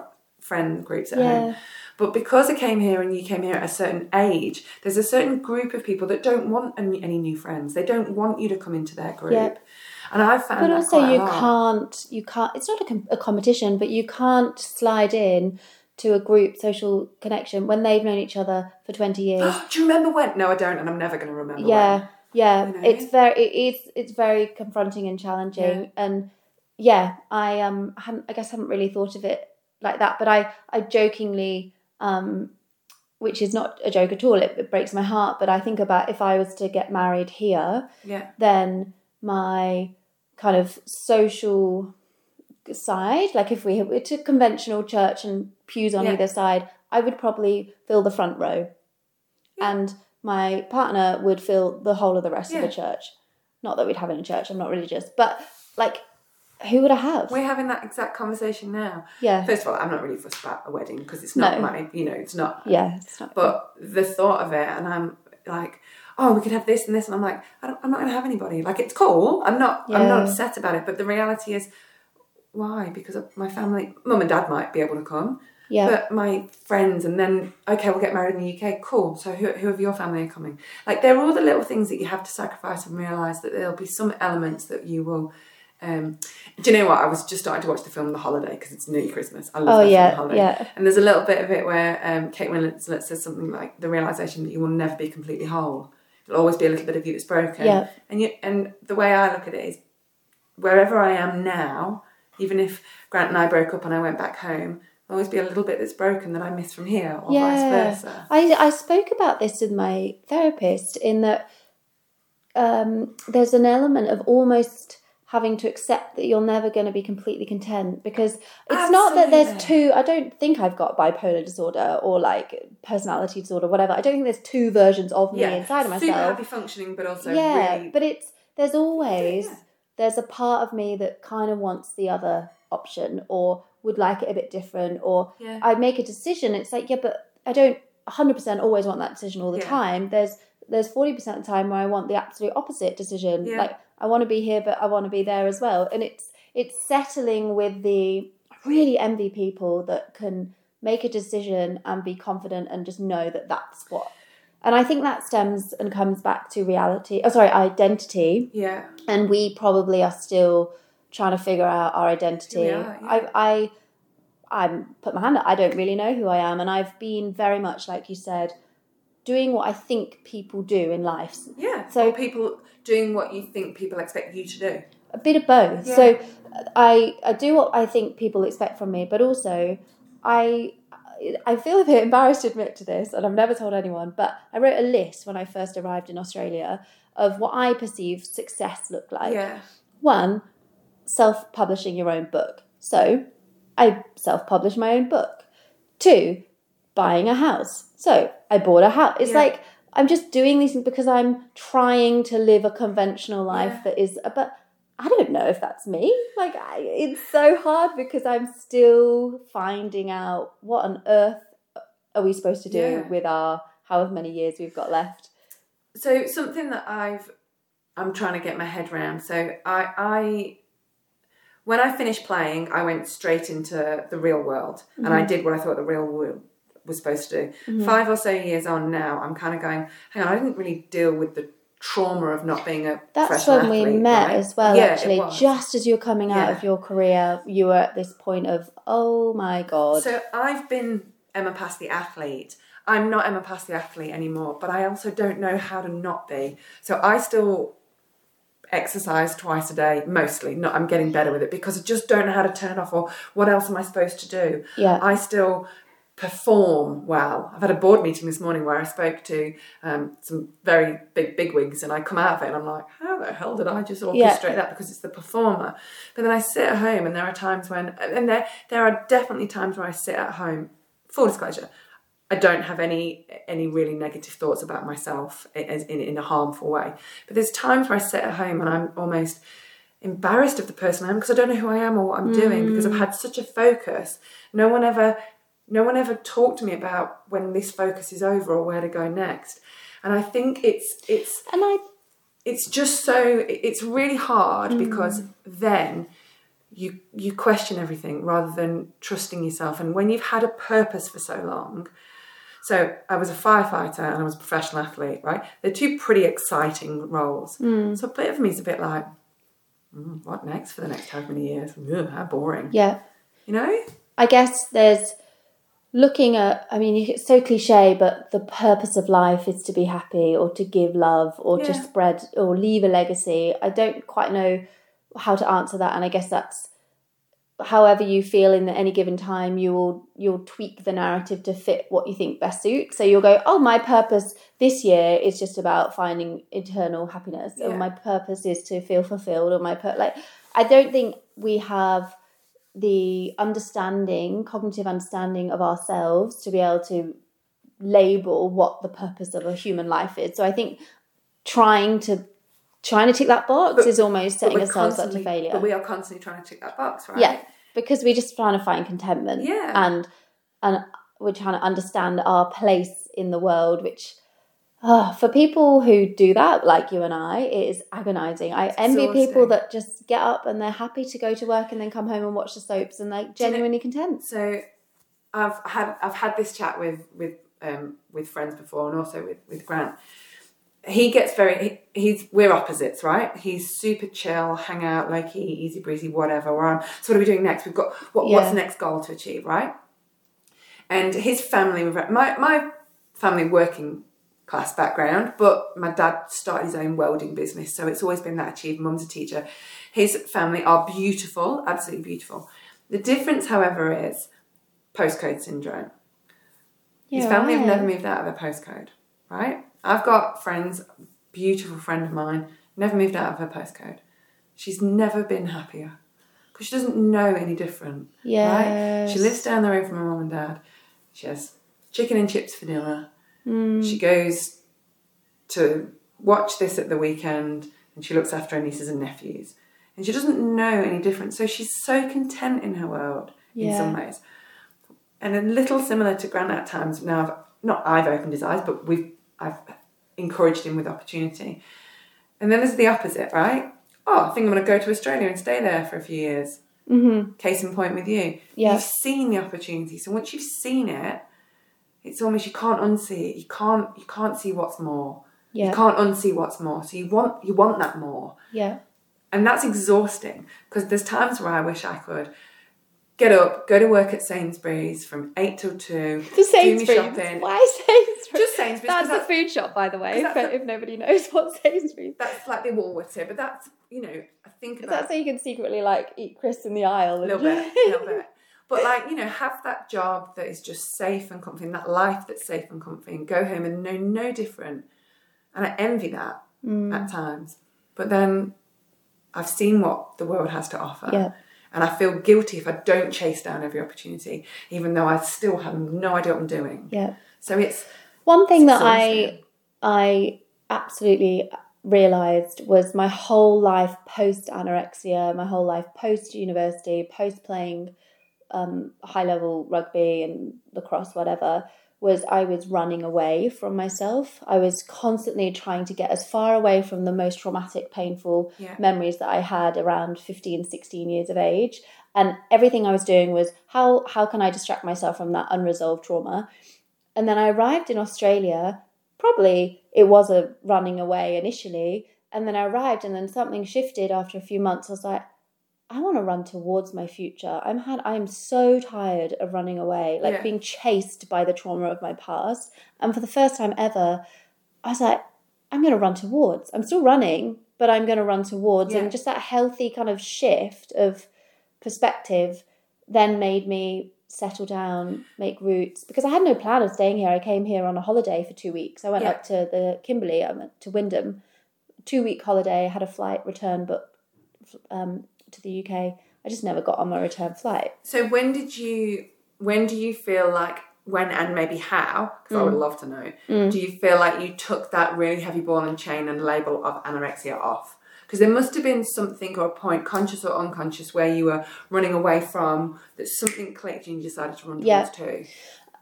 [SPEAKER 2] friend groups at home. But because I came here and you came here at a certain age, there's a certain group of people that don't want any, any new friends. They don't want you to come into their group.
[SPEAKER 1] Yep.
[SPEAKER 2] And I've found
[SPEAKER 1] But also, you can't. You can't. It's not a, com- a competition, but you can't slide in to a group social connection when they've known each other for twenty years.
[SPEAKER 2] Do you remember when? No, I don't, and I'm never going to remember
[SPEAKER 1] yeah,
[SPEAKER 2] when.
[SPEAKER 1] yeah.
[SPEAKER 2] You know?
[SPEAKER 1] It's very. It is. It's very confronting and challenging.
[SPEAKER 2] Yeah.
[SPEAKER 1] And yeah, I um. Haven't, I guess haven't really thought of it like that. But I. I jokingly um. Which is not a joke at all. It, it breaks my heart. But I think about if I was to get married here,
[SPEAKER 2] Yeah.
[SPEAKER 1] then my kind of social side, like if we were to conventional church and pews on
[SPEAKER 2] Yeah.
[SPEAKER 1] either side, I would probably fill the front row. And my partner would fill the whole of the rest of the church. Not that we'd have any church, I'm not religious, but like, who would I have?
[SPEAKER 2] We're having that exact conversation now.
[SPEAKER 1] yeah.
[SPEAKER 2] First of all, I'm not really fussed about a wedding because it's not
[SPEAKER 1] No.
[SPEAKER 2] my, you know, it's not.
[SPEAKER 1] Yeah. It's not,
[SPEAKER 2] But the thought of it, and I'm like, oh, we could have this and this, and I'm like, I don't, I'm not going to have anybody. Like, it's cool. I'm not. Yeah. I'm not upset about it. But the reality is, why? Because of my family, mum and dad might be able to come,
[SPEAKER 1] yeah.
[SPEAKER 2] but my friends, and then okay, we'll get married in the UK. Cool. So who, who of your family are coming? Like, they're all the little things that you have to sacrifice and realize that there'll be some elements that you will. Um, do you know what? I was just starting to watch the film The Holiday because it's nearly Christmas. I love
[SPEAKER 1] oh,
[SPEAKER 2] that film,
[SPEAKER 1] yeah.
[SPEAKER 2] The Holiday.
[SPEAKER 1] Yeah.
[SPEAKER 2] And there's a little bit of it where um, Kate Winslet says something like the realization that you will never be completely whole. There'll always be a little bit of you that's broken.
[SPEAKER 1] Yeah.
[SPEAKER 2] And you, and the way I look at it is, wherever I am now, even if Grant and I broke up and I went back home, there'll always be a little bit that's broken that I miss from here, or vice versa.
[SPEAKER 1] I, I spoke about this with my therapist in that um, there's an element of almost having to accept that you're never going to be completely content because it's not that there's two I don't think I've got bipolar disorder or like personality disorder whatever I don't think there's two versions of me
[SPEAKER 2] Yeah,
[SPEAKER 1] inside of myself super
[SPEAKER 2] happy functioning, but also
[SPEAKER 1] yeah
[SPEAKER 2] really.
[SPEAKER 1] but it's there's always
[SPEAKER 2] Yeah.
[SPEAKER 1] there's a part of me that kind of wants the other option or would like it a bit different or
[SPEAKER 2] Yeah.
[SPEAKER 1] I make a decision it's like yeah but I don't 100% always want that decision all the time there's there's 40% of the time where I want the absolute opposite decision like I want to be here but I want to be there as well and it's it's settling with the I really envy people that can make a decision and be confident and just know that that's what and I think that stems and comes back to reality oh sorry identity
[SPEAKER 2] yeah.
[SPEAKER 1] and we probably are still trying to figure out our identity.
[SPEAKER 2] Are, yeah.
[SPEAKER 1] I, I, I put my hand up. I don't really know who I am, and I've been very much like you said, doing what I think people do in life.
[SPEAKER 2] Yeah.
[SPEAKER 1] So-
[SPEAKER 2] So people doing what you think people expect you to do.
[SPEAKER 1] a bit of both.
[SPEAKER 2] Yeah.
[SPEAKER 1] So I I do what I think people expect from me, but also I I feel a bit embarrassed to admit to this, and I've never told anyone. But I wrote a list when I first arrived in Australia of what I perceive success looked like.
[SPEAKER 2] yeah.
[SPEAKER 1] One, self publishing your own book. So I self published my own book. Two, buying a house. So I bought a house. It's
[SPEAKER 2] Yeah.
[SPEAKER 1] like I'm just doing these things because I'm trying to live a conventional life
[SPEAKER 2] Yeah.
[SPEAKER 1] that is, but I don't know if that's me. Like, I, it's so hard because I'm still finding out what on earth are we supposed to do
[SPEAKER 2] Yeah.
[SPEAKER 1] with our however many years we've got left.
[SPEAKER 2] So something that I've I'm trying to get my head around. So I I when I finished playing, I went straight into the real world and
[SPEAKER 1] Mm-hmm.
[SPEAKER 2] I did what I thought the real world was supposed to do. Mm-hmm. Five or so years on now, I'm kind of going, hang on, I didn't really deal with the trauma of not being a
[SPEAKER 1] That's when we met
[SPEAKER 2] right?
[SPEAKER 1] as well,
[SPEAKER 2] Yeah,
[SPEAKER 1] actually. Just as you were coming out
[SPEAKER 2] Yeah.
[SPEAKER 1] of your career, you were at this point of, oh my God.
[SPEAKER 2] So I've been Emma Pass the athlete. I'm not Emma Pass the athlete anymore, but I also don't know how to not be. So I still exercise twice a day, mostly. Not I'm getting better with it because I just don't know how to turn it off or what else am I supposed to do?
[SPEAKER 1] Yeah.
[SPEAKER 2] I still perform well. I've had a board meeting this morning where I spoke to um, some very big bigwigs and I come out of it and I'm like, how the hell did I just orchestrate
[SPEAKER 1] Yeah.
[SPEAKER 2] that? Because it's the performer. But then I sit at home and there are times when, and there, there are definitely times where I sit at home, full disclosure, I don't have any any really negative thoughts about myself in, in, in a harmful way. But there's times where I sit at home and I'm almost embarrassed of the person I am because I don't know who I am or what I'm doing because I've had such a focus. No one ever no one ever talked to me about when this focus is over or where to go next. And I think it's it's
[SPEAKER 1] and I,
[SPEAKER 2] it's just so it's really hard because then you you question everything rather than trusting yourself and when you've had a purpose for so long so I was a firefighter and I was a professional athlete, right? They're two pretty exciting roles. So a bit of me is a bit like, mm, what next for the next how many years? Ugh, how boring.
[SPEAKER 1] yeah.
[SPEAKER 2] You know?
[SPEAKER 1] I guess there's looking at, I mean, it's so cliche, but the purpose of life is to be happy or to give love or to spread or leave a legacy. I don't quite know how to answer that. And I guess that's however you feel in any given time you will you'll tweak the narrative to fit what you think best suits so you'll go oh my purpose this year is just about finding eternal happiness or my purpose is to feel fulfilled or my pur- like i don't think we have the understanding cognitive understanding of ourselves to be able to label what the purpose of a human life is so i think trying to trying to tick that box
[SPEAKER 2] But-
[SPEAKER 1] is almost setting ourselves up to failure
[SPEAKER 2] But we are constantly trying to tick that box, right?
[SPEAKER 1] yeah, because we're just trying to find contentment.
[SPEAKER 2] Yeah.
[SPEAKER 1] And and we're trying to understand our place in the world, which ah, for people who do that, like you and I, it is agonizing. I envy people that just get up and they're happy to go to work and then come home and watch the soaps and they're
[SPEAKER 2] you know-
[SPEAKER 1] genuinely content.
[SPEAKER 2] So I've had I've had this chat with with um, with friends before, and also with with Grant. He gets very he, he's we're opposites, right? He's super chill, hang out, low key, easy breezy, whatever. We're on. So what are we doing next? We've got what, what's the next goal to achieve, right? And his family, my my family working class background, but my dad started his own welding business, so it's always been that achieved. Mum's a teacher. His family are beautiful, absolutely beautiful. The difference, however, is postcode syndrome. His family have never moved out of a postcode, right? I've got friends, beautiful friend of mine, never moved out of her postcode. She's never been happier because she doesn't know any different, Yeah.
[SPEAKER 1] right?
[SPEAKER 2] She lives down the road from her mum and dad. She has chicken and chips for dinner.
[SPEAKER 1] Mm.
[SPEAKER 2] She goes to watch this at the weekend and she looks after her nieces and nephews. And she doesn't know any different. So she's so content in her world in some ways. And a little similar to Grant at times. Now, I've, not I've opened his eyes, but we've I've encouraged him with opportunity. And then there's the opposite, right? Oh, I think I'm going to go to Australia and stay there for a few years.
[SPEAKER 1] Mm-hmm.
[SPEAKER 2] Case in point with you.
[SPEAKER 1] Yeah.
[SPEAKER 2] You've seen the opportunity. So once you've seen it, it's almost you can't unsee it. You can't you can't see what's more.
[SPEAKER 1] Yeah.
[SPEAKER 2] You can't unsee what's more. So you want you want that more.
[SPEAKER 1] Yeah.
[SPEAKER 2] and that's exhausting because there's times where I wish I could get up, go to work at Sainsbury's from eight till two,
[SPEAKER 1] The
[SPEAKER 2] do
[SPEAKER 1] Sainsbury's.
[SPEAKER 2] me shopping.
[SPEAKER 1] Why Sainsbury's?
[SPEAKER 2] Just Sainsbury's.
[SPEAKER 1] That's a
[SPEAKER 2] that's,
[SPEAKER 1] food shop, by the way, if, if nobody knows what Sainsbury's.
[SPEAKER 2] that's like the Woolworths here, but that's you know I think about
[SPEAKER 1] that's how you can secretly like eat crisps in the aisle.
[SPEAKER 2] a little bit, a little bit. But like you know, have that job that is just safe and comfy, and that life that's safe and comfy, and go home and know no different. And I envy that
[SPEAKER 1] Mm.
[SPEAKER 2] at times. But then I've seen what the world has to offer.
[SPEAKER 1] Yeah.
[SPEAKER 2] And I feel guilty if I don't chase down every opportunity, even though I still have no idea what I'm doing.
[SPEAKER 1] Yeah.
[SPEAKER 2] So it's
[SPEAKER 1] One thing
[SPEAKER 2] It's
[SPEAKER 1] that I. I absolutely realized was my whole life post anorexia, my whole life post university, post playing um, high level rugby and lacrosse, whatever, was I was running away from myself. I was constantly trying to get as far away from the most traumatic, painful
[SPEAKER 2] Yeah.
[SPEAKER 1] memories that I had around 15, 16 years of age. And everything I was doing was how how can I distract myself from that unresolved trauma? And then I arrived in Australia. Probably it was a running away initially. And then I arrived and then something shifted after a few months. I was like, I want to run towards my future. I'm had I'm so tired of running away, like
[SPEAKER 2] Yeah.
[SPEAKER 1] being chased by the trauma of my past. And for the first time ever, I was like, I'm gonna run towards. I'm still running, but I'm gonna run towards.
[SPEAKER 2] Yeah.
[SPEAKER 1] And just that healthy kind of shift of perspective then made me settle down, make roots because I had no plan of staying here. I came here on a holiday for two weeks. I went
[SPEAKER 2] Yeah.
[SPEAKER 1] up to the Kimberley, I went to Wyndham, two week holiday. had a flight return booked um, to the UK. I just never got on my return flight.
[SPEAKER 2] so when did you when do you feel like when and maybe how because I would love to know
[SPEAKER 1] Mm.
[SPEAKER 2] do you feel like you took that really heavy ball and chain and label of anorexia off because there must have been something or a point conscious or unconscious where you were running away from that something clicked and you decided to run towards
[SPEAKER 1] Yeah.
[SPEAKER 2] too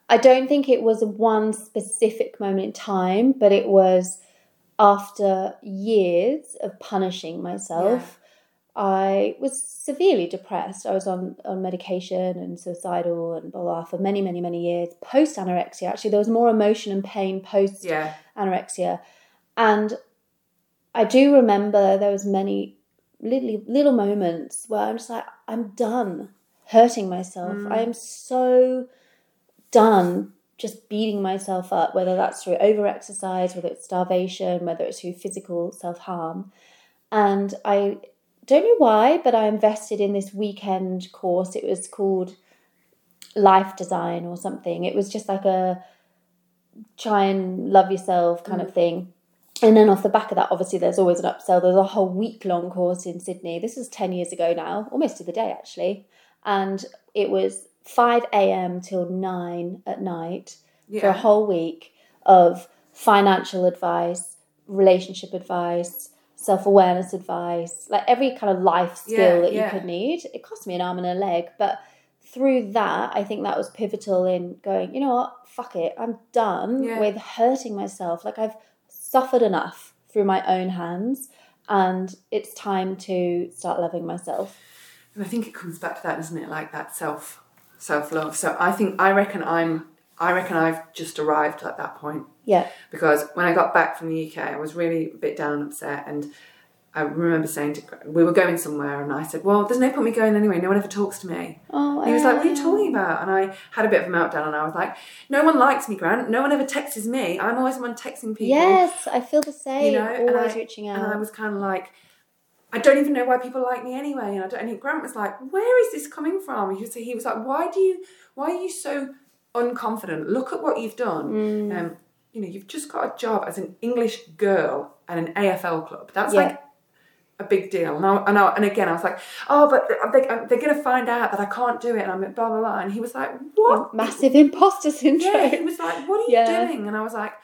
[SPEAKER 1] I don't think it was one specific moment in time, but it was after years of punishing myself. I was severely depressed. I was on, on medication and suicidal and blah, blah for many, many, many years. Post anorexia, actually, there was more emotion and pain post anorexia. And I do remember there was many little, little moments where I'm just like, I'm done hurting myself. Mm. I am so done just beating myself up, whether that's through overexercise, whether it's starvation, whether it's through physical self harm. And I don't know why, but I invested in this weekend course. It was called Life Design or something. It was just like a try and love yourself kind of mm. thing. And then off the back of that, obviously, there's always an upsell. There's a whole week long course in Sydney. This is 10 years ago now, almost to the day actually. And it was 5 a.m. till 9 at night for a whole week of financial advice, relationship advice, self awareness advice, like every kind of life skill
[SPEAKER 2] Yeah,
[SPEAKER 1] that
[SPEAKER 2] yeah.
[SPEAKER 1] you could need. It cost me an arm and a leg, but through that, I think that was pivotal in going, you know what, fuck it, I'm done
[SPEAKER 2] Yeah.
[SPEAKER 1] with hurting myself. Like I've suffered enough through my own hands, and it's time to start loving myself.
[SPEAKER 2] And I think it comes back to that, doesn't it? Like that self self love. So I think I reckon I'm I reckon I've just arrived at that point
[SPEAKER 1] Yeah,
[SPEAKER 2] because when I got back from the UK, I was really a bit down and upset. And I remember saying to we were going somewhere, and I said, "Well, there's no point me going anyway. No one ever talks to me."
[SPEAKER 1] Oh,
[SPEAKER 2] And he was like, "What are you talking about?" And I had a bit of a meltdown, and I was like, "No one likes me, Grant. No one ever texts me. I'm always the one texting people."
[SPEAKER 1] Yes, I feel the same.
[SPEAKER 2] You know, and
[SPEAKER 1] always
[SPEAKER 2] I-
[SPEAKER 1] reaching out.
[SPEAKER 2] And I was kind of like, I don't even know why people like me anyway. And I don't. And Grant was like, "Where is this coming from?" He was, he was like, "Why do you? Why are you so unconfident? Look at what you've done.
[SPEAKER 1] Mm.
[SPEAKER 2] Um, you know, you've just got a job as an English girl at an AFL club. That's
[SPEAKER 1] Yeah.
[SPEAKER 2] like." A big deal, and I, and, I, and again I was like, oh, but they, they're going to find out that I can't do it, and I'm like, blah blah blah. And he was like, what?
[SPEAKER 1] Massive imposter syndrome.
[SPEAKER 2] Yeah, he was like, "What are you
[SPEAKER 1] Yeah.
[SPEAKER 2] doing?" And I was like,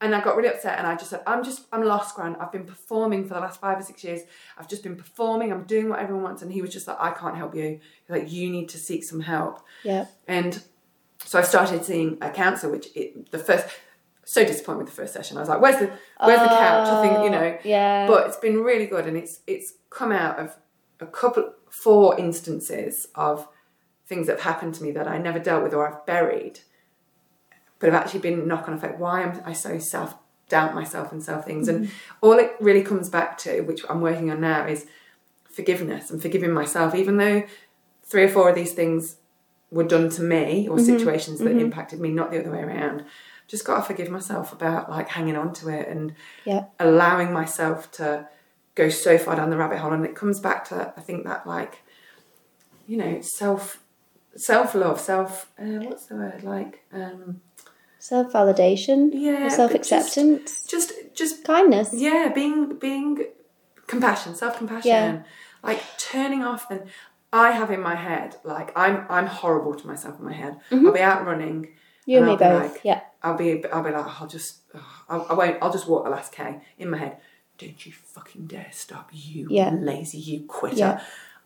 [SPEAKER 2] and I got really upset, and I just said, "I'm just, I'm lost, Grant. I've been performing for the last five or six years. I've just been performing. I'm doing what everyone wants." And he was just like, "I can't help you. He's like, you need to seek some help."
[SPEAKER 1] Yeah.
[SPEAKER 2] And so I started seeing a counsellor, which it, the first, so disappointed with the first session. I was like, "Where's the, where's the couch?" I think you oh, know,
[SPEAKER 1] Oh, Yeah.
[SPEAKER 2] but it's been really good, and it's it's come out of a couple, four instances of things that have happened to me that I never dealt with or I've buried, but have actually been knock on effect. Why am I so self doubt myself and self things? And mm-hmm. all it really comes back to, which I'm working on now, is forgiveness and forgiving myself, even though three or four of these things were done to me or situations that impacted me, not the other way around. Just got to forgive myself about like hanging on to it and
[SPEAKER 1] Yeah.
[SPEAKER 2] allowing myself to go so far down the rabbit hole. And it comes back to I think that like, you know, self self love, self uh, what's the word like um,
[SPEAKER 1] Self validation.
[SPEAKER 2] Yeah,
[SPEAKER 1] Self acceptance.
[SPEAKER 2] just just
[SPEAKER 1] Kindness.
[SPEAKER 2] yeah, being being compassion, self compassion,
[SPEAKER 1] Yeah.
[SPEAKER 2] like turning off. And I have in my head like I'm I'm horrible to myself in my head.
[SPEAKER 1] Mm-hmm.
[SPEAKER 2] I'll be out running.
[SPEAKER 1] You and me
[SPEAKER 2] I'll be
[SPEAKER 1] both.
[SPEAKER 2] like-
[SPEAKER 1] yeah.
[SPEAKER 2] I'll be I'll be like I'll just I'll, I won't I'll just walk the last k in my head. Don't you fucking dare stop, you
[SPEAKER 1] Yeah.
[SPEAKER 2] lazy, you quitter.
[SPEAKER 1] Yeah.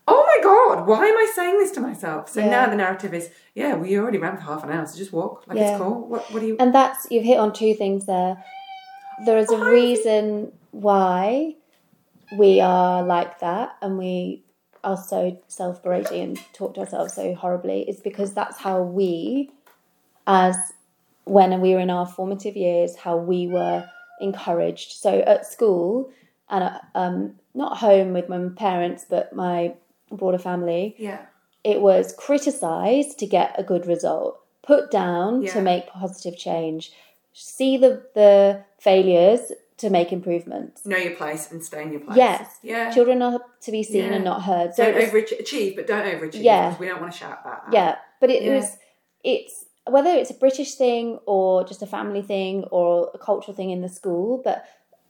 [SPEAKER 2] Oh my god, why am I saying this to myself? So
[SPEAKER 1] Yeah.
[SPEAKER 2] now the narrative is, yeah, well you already ran for half an hour, so just walk. Like it's cool. What what do you
[SPEAKER 1] And that's you've hit on two things there. There is a reason why we are like that and we are so self berating and talk to ourselves so horribly is because that's how we as when we were in our formative years, how we were encouraged. So at school and at, um, not home with my parents, but my broader family,
[SPEAKER 2] Yeah.
[SPEAKER 1] it was criticized to get a good result, put down
[SPEAKER 2] Yeah.
[SPEAKER 1] to make positive change, see the the failures to make improvements.
[SPEAKER 2] Know your place and stay in your place.
[SPEAKER 1] Yes.
[SPEAKER 2] Yeah.
[SPEAKER 1] Children are to be seen
[SPEAKER 2] Yeah.
[SPEAKER 1] and not heard. So
[SPEAKER 2] don't overachieve, but don't overachieve.
[SPEAKER 1] Yeah.
[SPEAKER 2] we don't want to shout about that.
[SPEAKER 1] yeah, but it
[SPEAKER 2] Yeah.
[SPEAKER 1] was it's whether it's a British thing or just a family thing or a cultural thing in the school, but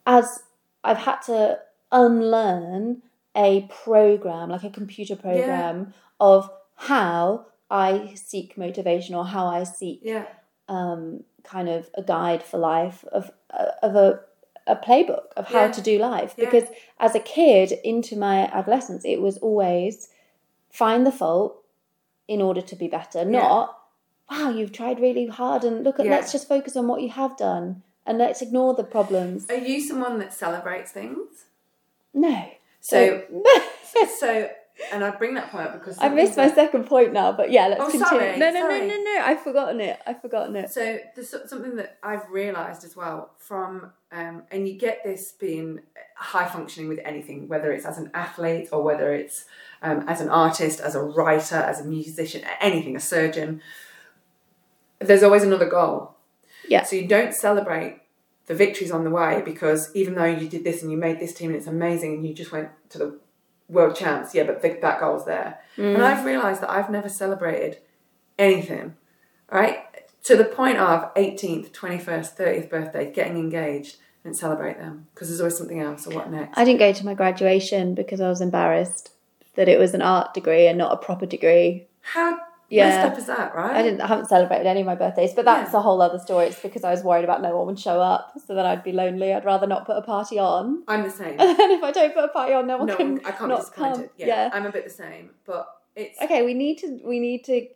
[SPEAKER 1] as I've had to unlearn a program, like a computer program of how I seek motivation or how I seek
[SPEAKER 2] Yeah.
[SPEAKER 1] um, kind of a guide for life of of a a playbook of how
[SPEAKER 2] Yeah.
[SPEAKER 1] to do life
[SPEAKER 2] Yeah.
[SPEAKER 1] because as a kid into my adolescence it was always find the fault in order to be better not wow you've tried really hard and look at let's just focus on what you have done and let's ignore the problems
[SPEAKER 2] Are you someone that celebrates things?
[SPEAKER 1] no
[SPEAKER 2] So, so, and I bring that point up because
[SPEAKER 1] I missed my
[SPEAKER 2] something
[SPEAKER 1] second point now but yeah let's
[SPEAKER 2] Oh,
[SPEAKER 1] continue
[SPEAKER 2] sorry,
[SPEAKER 1] no no
[SPEAKER 2] sorry.
[SPEAKER 1] no no no I've forgotten it I've forgotten it
[SPEAKER 2] So there's something that I've realised as well from, um, and you get this being high functioning with anything, whether it's as an athlete or whether it's um, as an artist, as a writer, as a musician, anything, a surgeon. There's always another goal.
[SPEAKER 1] Yeah.
[SPEAKER 2] So you don't celebrate the victories on the way because even though you did this and you made this team and it's amazing and you just went to the world champs, yeah, but th- that goal's there. And mm. I've realised that I've never celebrated anything, right? To the point of 18th, 21st, 30th birthday, getting engaged and celebrate them because there's always something else. or what next?
[SPEAKER 1] I didn't go to my graduation because I was embarrassed that it was an art degree and not a proper degree.
[SPEAKER 2] How
[SPEAKER 1] Yeah.
[SPEAKER 2] messed up is that, right?
[SPEAKER 1] I didn't I haven't celebrated any of my birthdays, but that's
[SPEAKER 2] Yeah.
[SPEAKER 1] a whole other story. It's because I was worried about no one would show up, so then I'd be lonely. I'd rather not put a party on.
[SPEAKER 2] I'm the same.
[SPEAKER 1] And then if I don't put a party on, no one
[SPEAKER 2] no,
[SPEAKER 1] can
[SPEAKER 2] I can't be
[SPEAKER 1] not
[SPEAKER 2] disappointed.
[SPEAKER 1] come.
[SPEAKER 2] Yeah,
[SPEAKER 1] Yeah.
[SPEAKER 2] I'm a bit the same, but it's
[SPEAKER 1] Okay, we need to we need to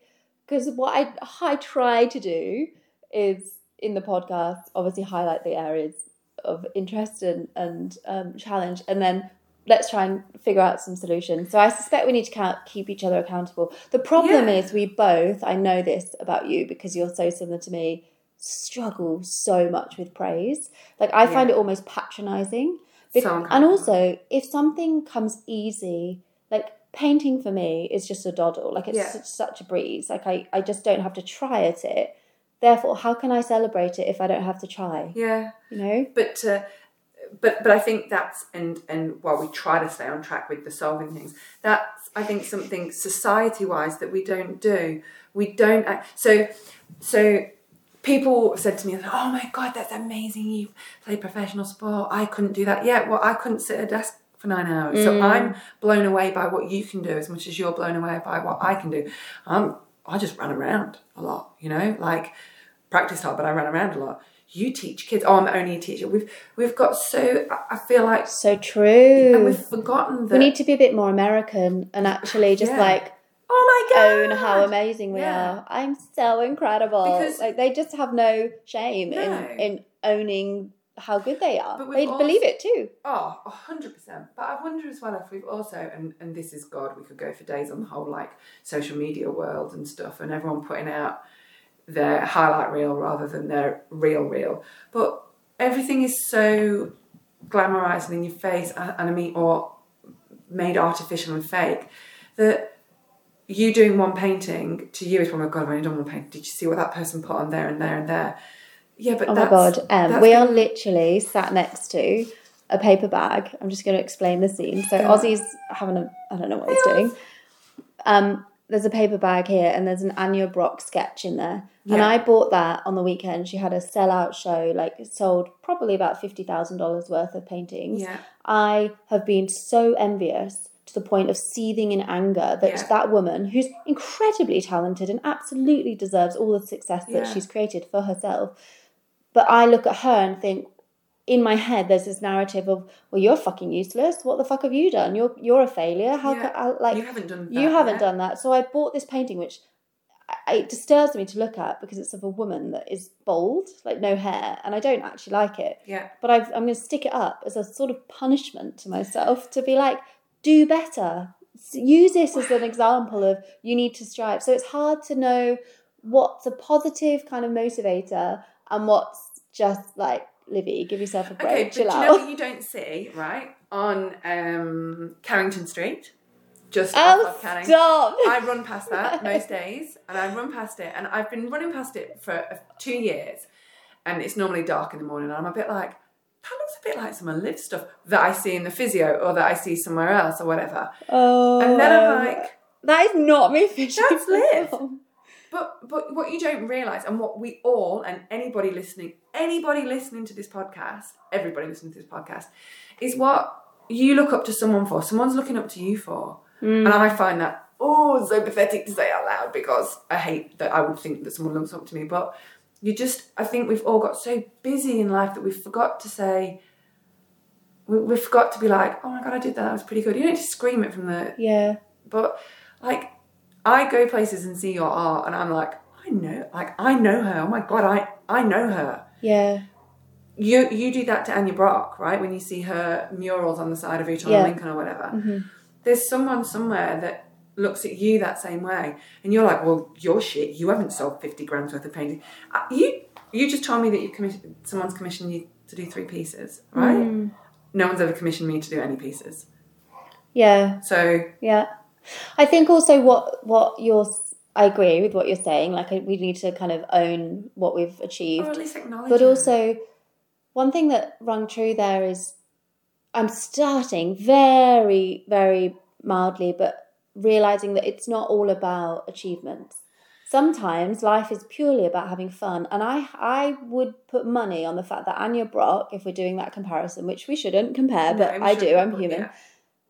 [SPEAKER 1] because what I I try to do is in the podcast obviously highlight the areas of interest and and um, challenge, and then let's try and figure out some solutions. So I suspect we need to count, keep each other accountable. The problem
[SPEAKER 2] Yeah.
[SPEAKER 1] is we both I know this about you because you're so similar to me struggle so much with praise. Like I find
[SPEAKER 2] Yeah.
[SPEAKER 1] it almost patronizing.
[SPEAKER 2] So
[SPEAKER 1] and also, if something comes easy, like painting for me is just a doddle. Like it's
[SPEAKER 2] Yeah.
[SPEAKER 1] such, such a breeze. Like I, I just don't have to try at it. Therefore, how can I celebrate it if I don't have to try?
[SPEAKER 2] yeah.
[SPEAKER 1] You know?
[SPEAKER 2] but uh, but but I think that's and and while we try to stay on track with the solving things, that's I think something society wise that we don't do. We don't act, so so. People said to me, "Oh my god, that's amazing! You play professional sport. I couldn't do that. Yeah, well, I couldn't sit at a desk for nine hours. So I'm blown away by what you can do as much as you're blown away by what I can do. Um, I just ran around a lot, you know, like practiced hard, but I ran around a lot. You teach kids. Oh, I'm only a teacher. We've we've got so. I- feel like,
[SPEAKER 1] So true.
[SPEAKER 2] and we've forgotten that.
[SPEAKER 1] we need to be a bit more American and actually just
[SPEAKER 2] Yeah.
[SPEAKER 1] like
[SPEAKER 2] oh my god!
[SPEAKER 1] own how amazing we
[SPEAKER 2] Yeah.
[SPEAKER 1] are. I'm so incredible.
[SPEAKER 2] Because-
[SPEAKER 1] like they just have no shame
[SPEAKER 2] No.
[SPEAKER 1] in in owning how good they are. They believe it too.
[SPEAKER 2] Oh, a hundred percent. But I wonder as well if we've also and and this is God, we could go for days on the whole like social media world and stuff, and everyone putting out their highlight reel rather than their real reel. But everything is so glamorized and in your face, and I mean, or made artificial and fake. That you doing one painting to you is, oh my god, I've only done one painting. Did you see what that person put on there and there and there? Yeah, but
[SPEAKER 1] Oh my god, um, we are literally sat next to a paper bag. I'm just going to explain the scene. So Ozzy's having a, I don't know what he's doing. Um, there's a paper bag here, and there's an Anya Brock sketch in there. And I bought that on the weekend. She had a sellout show, like sold probably about fifty thousand dollars worth of paintings.
[SPEAKER 2] Yeah.
[SPEAKER 1] I have been so envious to the point of seething in anger that
[SPEAKER 2] Yeah.
[SPEAKER 1] that woman, who's incredibly talented and absolutely deserves all the success that
[SPEAKER 2] Yeah.
[SPEAKER 1] she's created for herself, but I look at her and think, in my head, there's this narrative of, well, you're fucking useless. What the fuck have you done? You're you're a failure. How
[SPEAKER 2] Yeah.
[SPEAKER 1] ca- I, like
[SPEAKER 2] you haven't done.
[SPEAKER 1] you
[SPEAKER 2] that
[SPEAKER 1] haven't
[SPEAKER 2] yet.
[SPEAKER 1] done that. So I bought this painting, which I, it disturbs me to look at because it's of a woman that is bald, like no hair, and I don't actually like it.
[SPEAKER 2] Yeah.
[SPEAKER 1] But I've, I'm going to stick it up as a sort of punishment to myself to be like, do better. Use this as an example of you need to strive. So it's hard to know what's a positive kind of motivator and what's just like, Livy, give yourself a break,
[SPEAKER 2] Okay, but do
[SPEAKER 1] chill
[SPEAKER 2] you
[SPEAKER 1] out.
[SPEAKER 2] know what you don't see, right? On um, Carrington Street, just
[SPEAKER 1] oh,
[SPEAKER 2] off of Canning.
[SPEAKER 1] stop!
[SPEAKER 2] I run past that most days, and I run past it, and I've been running past it for two years, and it's normally dark in the morning, and I'm a bit like, that looks a bit like some of Liv's stuff that I see in the physio or that I see somewhere else or whatever.
[SPEAKER 1] oh,
[SPEAKER 2] And then I'm like,
[SPEAKER 1] that is not me fishing.
[SPEAKER 2] That's
[SPEAKER 1] for
[SPEAKER 2] Liv. But but what you don't realise, and what we all and anybody listening, anybody listening to this podcast, everybody listening to this podcast, is what you look up to someone for. Someone's looking up to you for,
[SPEAKER 1] Mm.
[SPEAKER 2] and I find that oh so pathetic to say out loud because I hate that I would think that someone looks up to me. But you just, I think we've all got so busy in life that we forgot to say. We, we forgot to be like, oh my god, I did that. That was pretty good. You don't just scream it from the
[SPEAKER 1] Yeah.
[SPEAKER 2] but like, I go places and see your art, and I'm like, I know, like I know her. Oh my god, I I know her.
[SPEAKER 1] Yeah.
[SPEAKER 2] You you do that to Anya Brock, right? When you see her murals on the side of Utah
[SPEAKER 1] Yeah.
[SPEAKER 2] Lincoln or whatever.
[SPEAKER 1] Mhm.
[SPEAKER 2] There's someone somewhere that looks at you that same way, and you're like, well, you're shit. You haven't sold fifty grams worth of painting. Uh, you you just told me that you commissioned someone's commissioned you to do three pieces, right?
[SPEAKER 1] Mm.
[SPEAKER 2] No one's ever commissioned me to do any pieces.
[SPEAKER 1] Yeah.
[SPEAKER 2] So
[SPEAKER 1] Yeah, I think also what what you're. I agree with what you're saying. Like we need to kind of own what we've
[SPEAKER 2] or
[SPEAKER 1] achieved,
[SPEAKER 2] at least acknowledge.
[SPEAKER 1] but
[SPEAKER 2] it.
[SPEAKER 1] also one thing that rung true there is I'm starting very very mildly, but realizing that it's not all about achievements. Sometimes life is purely about having fun, and I I would put money on the fact that Anya Brock, if we're doing that comparison, which we shouldn't compare, but
[SPEAKER 2] we
[SPEAKER 1] I do, I'm human
[SPEAKER 2] yeah.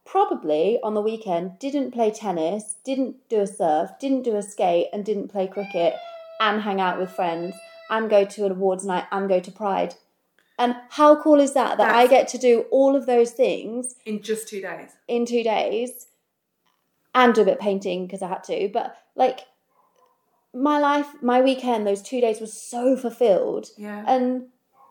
[SPEAKER 1] Probably on the weekend didn't play tennis, didn't do a surf, didn't do a skate, and didn't play cricket, and hang out with friends, and go to an awards night, and go to Pride. And how cool is that? That I get to do all of those things
[SPEAKER 2] in just two days.
[SPEAKER 1] in two days and do a bit of painting because I had to. But like my life, my weekend, those two days was so fulfilled.
[SPEAKER 2] Yeah.
[SPEAKER 1] And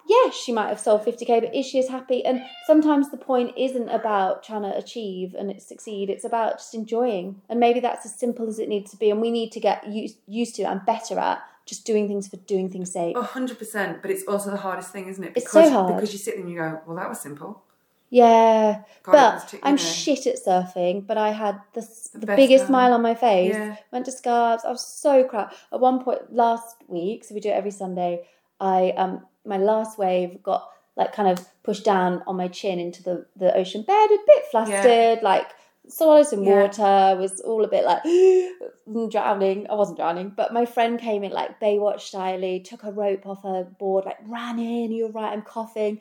[SPEAKER 1] yeah, she might have sold 50k, but is she as happy? And sometimes the point isn't about trying to achieve and succeed, it's about just enjoying. And maybe that's as simple as it needs to be. And we need to get used, used to and better at just doing things for doing things' sake.
[SPEAKER 2] A hundred percent, but it's also the hardest thing, isn't it?
[SPEAKER 1] It's so hard.
[SPEAKER 2] because you sit there and you go, "Well, that was simple."
[SPEAKER 1] Yeah,
[SPEAKER 2] God,
[SPEAKER 1] but
[SPEAKER 2] was too- you
[SPEAKER 1] I'm shit at surfing. But I had the,
[SPEAKER 2] The
[SPEAKER 1] the, biggest
[SPEAKER 2] time.
[SPEAKER 1] smile on my face.
[SPEAKER 2] Yeah.
[SPEAKER 1] Went to Scarbs. I was so crap. At one point last week, so we do it every Sunday. I um my last wave got like kind of pushed down on my chin into the the ocean bed, a bit flustered, like swallowed some
[SPEAKER 2] Yeah.
[SPEAKER 1] water, was all a bit like drowning. I wasn't drowning, but my friend came in like Baywatch style, took a rope off her board, like ran in. You're right. I'm coughing.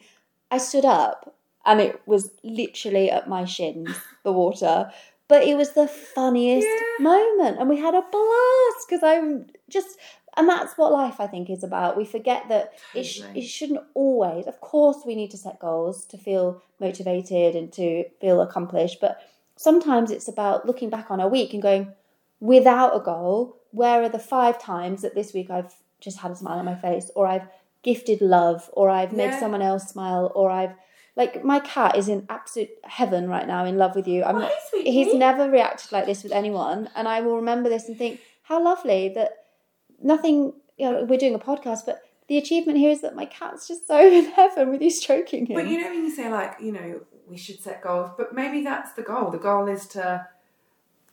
[SPEAKER 1] I stood up and it was literally at my shins, the water. But it was the funniest
[SPEAKER 2] Yeah.
[SPEAKER 1] moment, and we had a blast because I'm just, and that's what life I think is about. We forget that it, sh- it shouldn't always. Of course, we need to set goals to feel motivated and to feel accomplished, but sometimes it's about looking back on a week and going, without a goal, where are the five times that this week I've just had a smile on my face, or I've gifted love, or I've made
[SPEAKER 2] Yeah.
[SPEAKER 1] someone else smile, or I've like my cat is in absolute heaven right now, in love with you. I'm not. He's never reacted like this with anyone, and I will remember this and think how lovely that nothing. You know, we're doing a podcast, but the achievement here is that my cat's just so in heaven with you stroking him.
[SPEAKER 2] But you know when you say like, you know, we should set goals, but maybe that's the goal. The goal is to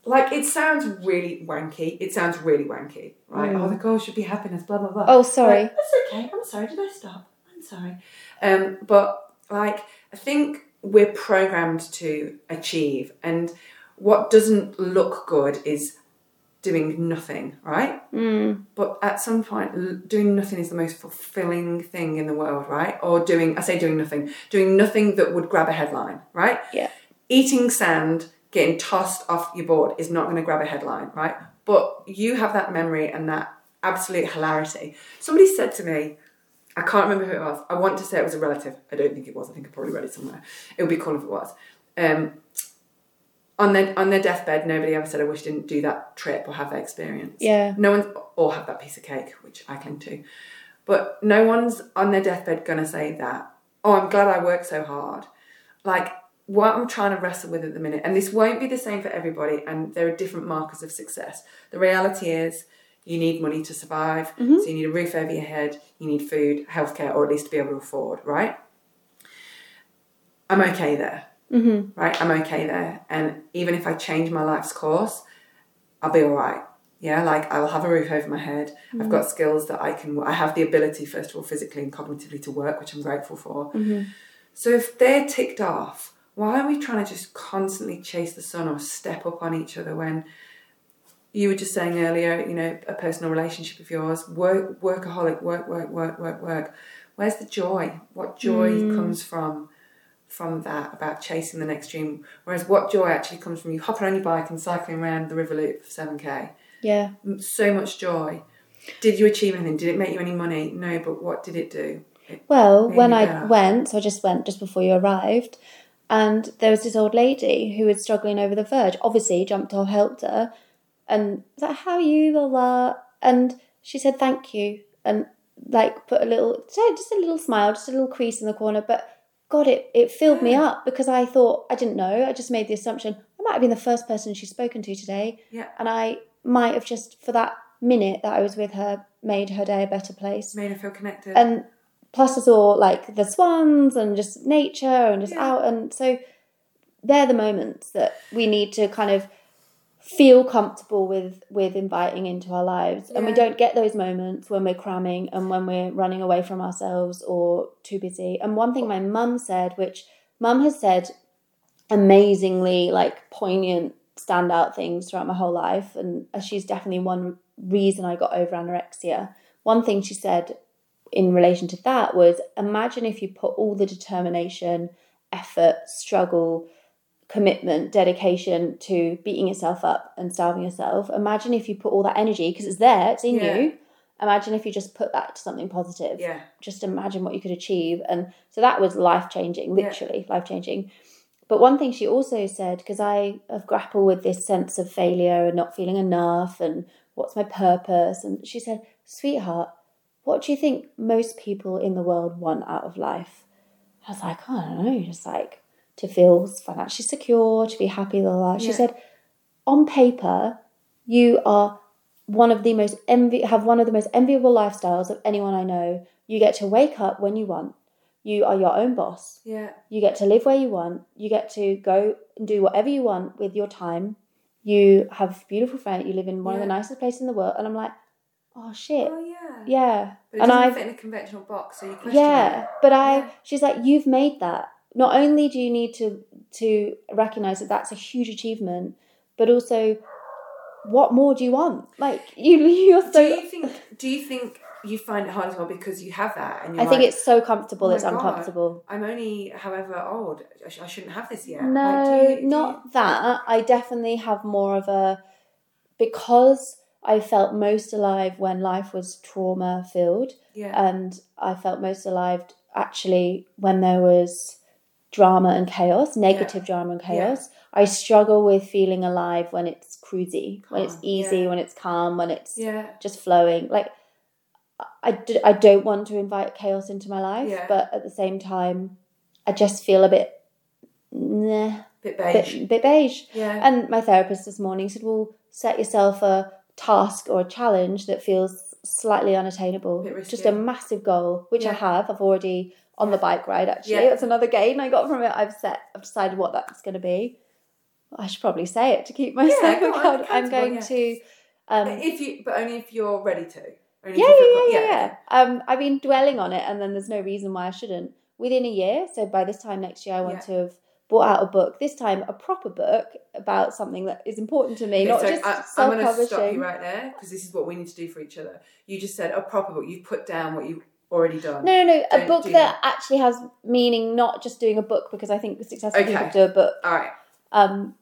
[SPEAKER 2] like it sounds really wanky. It sounds really wanky, right?
[SPEAKER 1] Mm.
[SPEAKER 2] Oh, the goal should be happiness. Blah blah blah.
[SPEAKER 1] Oh, sorry.
[SPEAKER 2] Like, that's okay. I'm sorry. Did I stop? I'm sorry. Um, but like I think we're programmed to achieve, and what doesn't look good is doing nothing, right?
[SPEAKER 1] Mm.
[SPEAKER 2] But at some point, doing nothing is the most fulfilling thing in the world, right? Or doing, I say doing nothing, doing nothing that would grab a headline, right?
[SPEAKER 1] Yeah.
[SPEAKER 2] Eating sand, getting tossed off your board is not going to grab a headline, right? But you have that memory and that absolute hilarity. Somebody said to me, I can't remember who it was. I want to say it was a relative. I don't think it was. I think I probably read it somewhere. It would be cool if it was. Um, on their on their deathbed, nobody ever said, "I wish I didn't do that trip or have that experience."
[SPEAKER 1] Yeah.
[SPEAKER 2] No one or have that piece of cake, which I cling to. But no one's on their deathbed gonna say that. Oh, I'm glad I worked so hard. Like what I'm trying to wrestle with at the minute, and this won't be the same for everybody, and there are different markers of success. The reality is you need money to survive, mm-hmm. so you need a roof over your head, you need food, healthcare, or at least to be able to afford, right? I'm okay there. Mm-hmm. Right, I'm okay there. And even if I change my life's course, I'll be all right. Yeah, like I'll have a roof over my head. I've mm-hmm. got skills that I can. I have the ability, first of all, physically and cognitively, to work, which I'm grateful for. Mm-hmm. So if they're ticked off, why are we trying to just constantly chase the sun or step up on each other when you were just saying earlier, you know, a personal relationship of yours, work, workaholic, work, work, work, work, work. Where's the joy? What joy mm. comes from from that about chasing the next dream? Whereas what joy actually comes from you hopping on your bike and cycling around the river loop for seven k?
[SPEAKER 1] Yeah.
[SPEAKER 2] So much joy. Did you achieve anything? Did it make you any money? No, but what did it do? It,
[SPEAKER 1] Well, when I
[SPEAKER 2] better.
[SPEAKER 1] went, so I just went just before you arrived, and there was this old lady who was struggling over the verge. Obviously, jumped off, helped her, and was like, "How are you?" Blah blah. And she said, "Thank you," and like put a little, just a little smile, just a little crease in the corner. But God, it it filled me up because I thought I didn't know. I just made the assumption I might have been the first person she's spoken to today,
[SPEAKER 2] yeah,
[SPEAKER 1] and I might have just for that minute that I was with her made her day a better place
[SPEAKER 2] made her feel connected.
[SPEAKER 1] and plus I saw like the swans and just nature and just
[SPEAKER 2] Yeah.
[SPEAKER 1] out and so they're the moments that we need to kind of feel comfortable with with inviting into our lives. And we don't get those moments when we're cramming and when we're running away from ourselves or too busy. And one thing my mum said which mum has said amazingly like poignant standout things throughout my whole life and uh, she's definitely one reason I got over anorexia. One thing she said in relation to that was imagine if you put all the determination, effort, struggle, commitment, dedication to beating yourself up and starving yourself. Imagine if you put all that energy, because it's there, it's in
[SPEAKER 2] Yeah.
[SPEAKER 1] you. Imagine if you just put that to something positive.
[SPEAKER 2] yeah,
[SPEAKER 1] Just imagine what you could achieve. And so that was life changing,
[SPEAKER 2] Yeah.
[SPEAKER 1] literally life changing. But one thing she also said, because I have grappled with this sense of failure and not feeling enough and what's my purpose, and she said, Sweetheart, what do you think most people in the world want out of life? I was like, oh, I don't know, just like to feel financially secure, to be happy, blah, blah. She
[SPEAKER 2] Yeah.
[SPEAKER 1] said, on paper, you are one of the most envy have one of the most enviable lifestyles of anyone I know. You get to wake up when you want. You are your own boss.
[SPEAKER 2] yeah,
[SPEAKER 1] You get to live where you want. You get to go and do whatever you want with your time. You have beautiful friends. You live in one of the nicest places in the world. And I'm like, oh shit,
[SPEAKER 2] oh yeah,
[SPEAKER 1] yeah.
[SPEAKER 2] But it
[SPEAKER 1] and I've
[SPEAKER 2] fit in a conventional box, so you question
[SPEAKER 1] yeah,
[SPEAKER 2] it.
[SPEAKER 1] but I,
[SPEAKER 2] Yeah.
[SPEAKER 1] she's like, you've made that. Not only do you need to to recognize that that's a huge achievement, but also, what more do you want? Like you, you're so.
[SPEAKER 2] Do you think? Do you think you find it hard as well because you have that? And
[SPEAKER 1] I
[SPEAKER 2] you're
[SPEAKER 1] think
[SPEAKER 2] like,
[SPEAKER 1] it's so comfortable.
[SPEAKER 2] "Oh
[SPEAKER 1] it's
[SPEAKER 2] God,
[SPEAKER 1] uncomfortable.
[SPEAKER 2] I'm only, however old. I, sh- I shouldn't have this yet.
[SPEAKER 1] No,
[SPEAKER 2] Like, do you- do you-
[SPEAKER 1] not that. I definitely have more of a because I felt most alive when life was trauma filled.
[SPEAKER 2] Yeah,
[SPEAKER 1] and I felt most alive actually when there was drama and chaos, negative drama and chaos. I struggle with feeling alive when it's cruisy, when it's easy,
[SPEAKER 2] yeah.
[SPEAKER 1] when it's calm, when it's
[SPEAKER 2] yeah,
[SPEAKER 1] just flowing. Like, I, d- I don't want to invite chaos into my life,
[SPEAKER 2] Yeah.
[SPEAKER 1] but at the same time, I just feel a bit, nah,
[SPEAKER 2] bit beige.
[SPEAKER 1] bit, bit beige.
[SPEAKER 2] yeah,
[SPEAKER 1] And my therapist this morning said, well, set yourself a task or a challenge that feels slightly unattainable. Just a massive goal, which I have. I've already on the bike ride. Actually,
[SPEAKER 2] Yeah.
[SPEAKER 1] that's another gain I got from it. I've set, I've decided what that's going to be. I should probably say it to keep myself accountable. I'm going
[SPEAKER 2] yeah.
[SPEAKER 1] to. Um,
[SPEAKER 2] if you, but only if you're ready to.
[SPEAKER 1] Yeah,
[SPEAKER 2] you
[SPEAKER 1] yeah, yeah, yeah, yeah. Um, I've been dwelling on it, and then there's no reason why I shouldn't. Within a year, so by this time next year, I want
[SPEAKER 2] Yeah.
[SPEAKER 1] to have bought out a book. This time, a proper book about something that is important to me, not
[SPEAKER 2] so
[SPEAKER 1] just
[SPEAKER 2] I, I'm
[SPEAKER 1] self
[SPEAKER 2] going to stop you right there because this is what we need to do for each other. You just said a proper book. You've put down what you've already done.
[SPEAKER 1] No, no, no. A book that,
[SPEAKER 2] that.
[SPEAKER 1] actually has meaning, not just doing a book, because I think successful
[SPEAKER 2] Okay.
[SPEAKER 1] people do a book.
[SPEAKER 2] All right,
[SPEAKER 1] Um,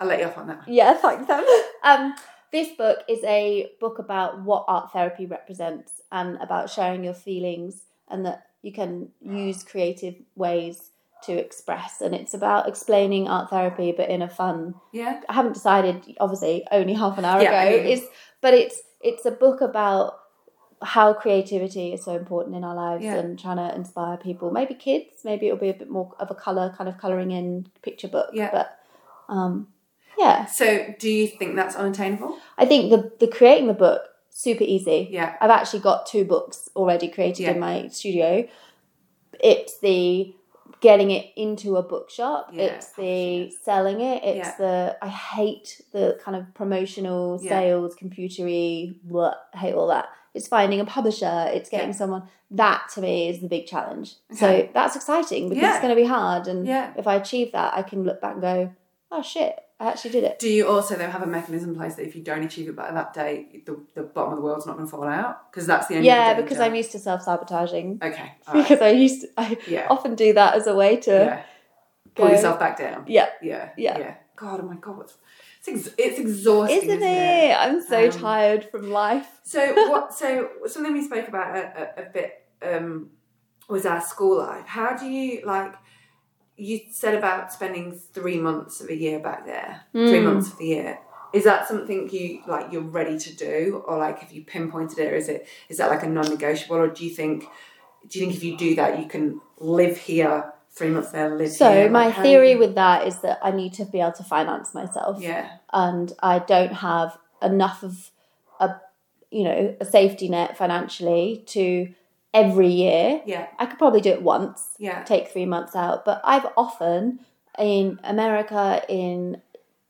[SPEAKER 2] I'll let you off on that.
[SPEAKER 1] yeah, thanks. Um, this book is a book about what art therapy represents and about sharing your feelings and that you can use creative ways to express. And it's about explaining art therapy, but in a fun.
[SPEAKER 2] Yeah.
[SPEAKER 1] I haven't decided. Obviously, only half an hour
[SPEAKER 2] Yeah, I
[SPEAKER 1] ago.
[SPEAKER 2] mean-
[SPEAKER 1] Is but it's it's a book about how creativity is so important in our lives
[SPEAKER 2] Yeah.
[SPEAKER 1] and trying to inspire people. Maybe kids. Maybe it'll be a bit more of a color kind of coloring in picture book.
[SPEAKER 2] Yeah.
[SPEAKER 1] But um, yeah.
[SPEAKER 2] So, do you think that's unattainable?
[SPEAKER 1] I think the the creating the book super easy.
[SPEAKER 2] Yeah.
[SPEAKER 1] I've actually got two books already created
[SPEAKER 2] Yeah.
[SPEAKER 1] in my studio. It's the getting it into a bookshop.
[SPEAKER 2] Yeah,
[SPEAKER 1] it's the selling it. It's
[SPEAKER 2] Yeah.
[SPEAKER 1] the I hate the kind of promotional sales, computery. what hate all that. It's finding a publisher. It's getting
[SPEAKER 2] Yeah.
[SPEAKER 1] someone. That to me is the big challenge.
[SPEAKER 2] Okay.
[SPEAKER 1] So that's exciting because
[SPEAKER 2] Yeah.
[SPEAKER 1] it's going to be hard. And
[SPEAKER 2] Yeah.
[SPEAKER 1] if I achieve that, I can look back and go, "Oh shit, I actually did it."
[SPEAKER 2] Do you also then have a mechanism in place that if you don't achieve it by that date, the, the bottom of the world's not going to fall out? Because that's the only
[SPEAKER 1] Yeah,
[SPEAKER 2] danger.
[SPEAKER 1] because I'm used to self sabotaging.
[SPEAKER 2] okay. right.
[SPEAKER 1] because I used to, I
[SPEAKER 2] Yeah.
[SPEAKER 1] often do that as a way to
[SPEAKER 2] yeah. Pull
[SPEAKER 1] go-
[SPEAKER 2] yourself back down.
[SPEAKER 1] yeah,
[SPEAKER 2] Yeah.
[SPEAKER 1] Yeah.
[SPEAKER 2] Yeah. God, oh my God, what's, it's ex- it's exhausting,
[SPEAKER 1] isn't,
[SPEAKER 2] isn't,
[SPEAKER 1] it? I'm so
[SPEAKER 2] Um,
[SPEAKER 1] tired from life.
[SPEAKER 2] So what? So something we spoke about a, a, a bit um, was our school life. How do you like? You said about spending three months of a year back there. Three
[SPEAKER 1] Mm.
[SPEAKER 2] months of the year. Is that something you like? You're ready to do, or like have you pinpointed it? Or is it is that like a non-negotiable, or do you think? Do you think if you do that, you can live here three months there, live
[SPEAKER 1] So
[SPEAKER 2] here?
[SPEAKER 1] my
[SPEAKER 2] Like,
[SPEAKER 1] theory
[SPEAKER 2] you-
[SPEAKER 1] with that is that I need to be able to finance myself,
[SPEAKER 2] yeah,
[SPEAKER 1] and I don't have enough of a you know a safety net financially to every year.
[SPEAKER 2] yeah,
[SPEAKER 1] I could probably do it once,
[SPEAKER 2] yeah,
[SPEAKER 1] take three months out, but I've often in America, in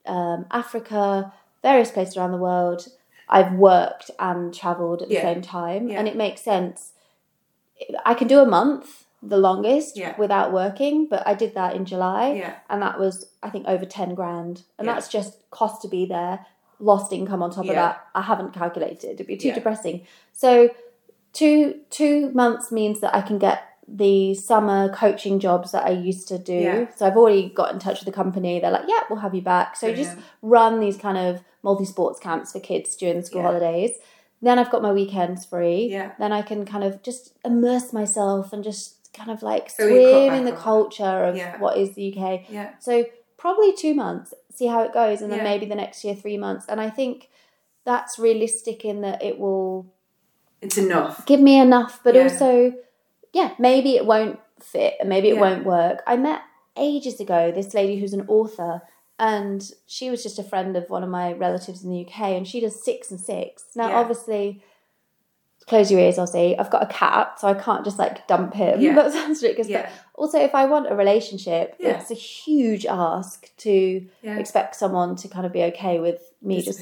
[SPEAKER 1] um, Africa, various places around the world, I've worked and travelled at the
[SPEAKER 2] Yeah.
[SPEAKER 1] same time,
[SPEAKER 2] Yeah.
[SPEAKER 1] and it makes sense. I can do a month, the longest,
[SPEAKER 2] Yeah.
[SPEAKER 1] without working, but I did that in July,
[SPEAKER 2] yeah,
[SPEAKER 1] and that was I think over ten grand, and
[SPEAKER 2] Yeah.
[SPEAKER 1] that's just cost to be there, lost income on top of that. I haven't calculated; it'd be too depressing. So, two two months means that I can get the summer coaching jobs that I used to do. So I've already got in touch with the company. They're like, "Yeah, we'll have you back." So just run these kind of multi sports camps for kids during the school holidays. Then I've got my weekends free.
[SPEAKER 2] Yeah.
[SPEAKER 1] Then I can kind of just immerse myself and just kind of like
[SPEAKER 2] So
[SPEAKER 1] swim in the
[SPEAKER 2] on
[SPEAKER 1] culture of
[SPEAKER 2] Yeah.
[SPEAKER 1] what is the UK.
[SPEAKER 2] yeah,
[SPEAKER 1] So probably two months, see how it goes, and then
[SPEAKER 2] Yeah.
[SPEAKER 1] maybe the next year three months. And I think that's realistic in that it will
[SPEAKER 2] it's enough.
[SPEAKER 1] give me enough, but
[SPEAKER 2] Yeah.
[SPEAKER 1] also, yeah, maybe it won't fit and maybe it won't work. I met ages ago this lady who's an author, and she was just a friend of one of my relatives in the UK, and she does six and six. Now,
[SPEAKER 2] Yeah.
[SPEAKER 1] obviously, close your ears, I'll say, I've got a cat, so I can't just like dump him.
[SPEAKER 2] Yeah.
[SPEAKER 1] That sounds ridiculous.
[SPEAKER 2] Yeah.
[SPEAKER 1] But also, if I want a relationship,
[SPEAKER 2] Yeah.
[SPEAKER 1] it's a huge ask to
[SPEAKER 2] Yeah.
[SPEAKER 1] expect someone to kind of be okay with me just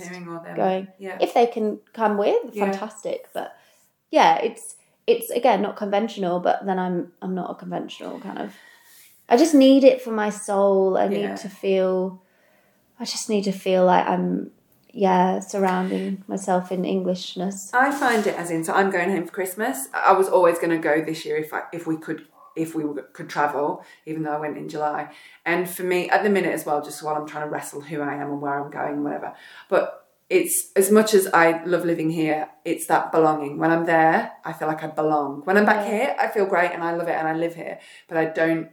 [SPEAKER 1] going
[SPEAKER 2] Yeah.
[SPEAKER 1] if they can come with fantastic but yeah it's it's again not conventional but then i'm i'm not a conventional kind of i just need it for my soul i need to feel i just need to feel like i'm yeah surrounding myself in englishness
[SPEAKER 2] I find it as in, so I'm going home for Christmas. I was always going to go this year if I, if we could if we could travel, even though I went in July. And for me, at the minute as well, just while I'm trying to wrestle who I am and where I'm going, and whatever. But it's as much as I love living here, it's that belonging. When I'm there, I feel like I belong. When I'm back here, I feel great and I love it and I live here, but I don't.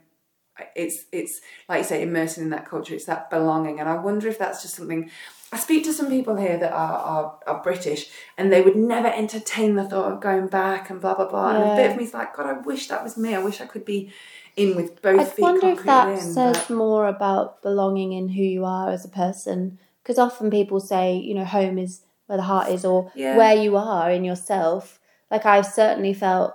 [SPEAKER 2] It's it's like you say, immersing in that culture. It's that belonging, and I wonder if that's just something. I speak to some people here that are, are, are British and they would never entertain the thought of going back and blah blah blah. And a bit
[SPEAKER 1] Yeah.
[SPEAKER 2] of me's like, God, I wish that was me. I wish I could be in with both
[SPEAKER 1] i
[SPEAKER 2] feet
[SPEAKER 1] wonder if that
[SPEAKER 2] in.
[SPEAKER 1] says
[SPEAKER 2] but-
[SPEAKER 1] more about belonging in who you are as a person because often people say you know home is where the heart is or
[SPEAKER 2] Yeah.
[SPEAKER 1] where you are in yourself like i've certainly felt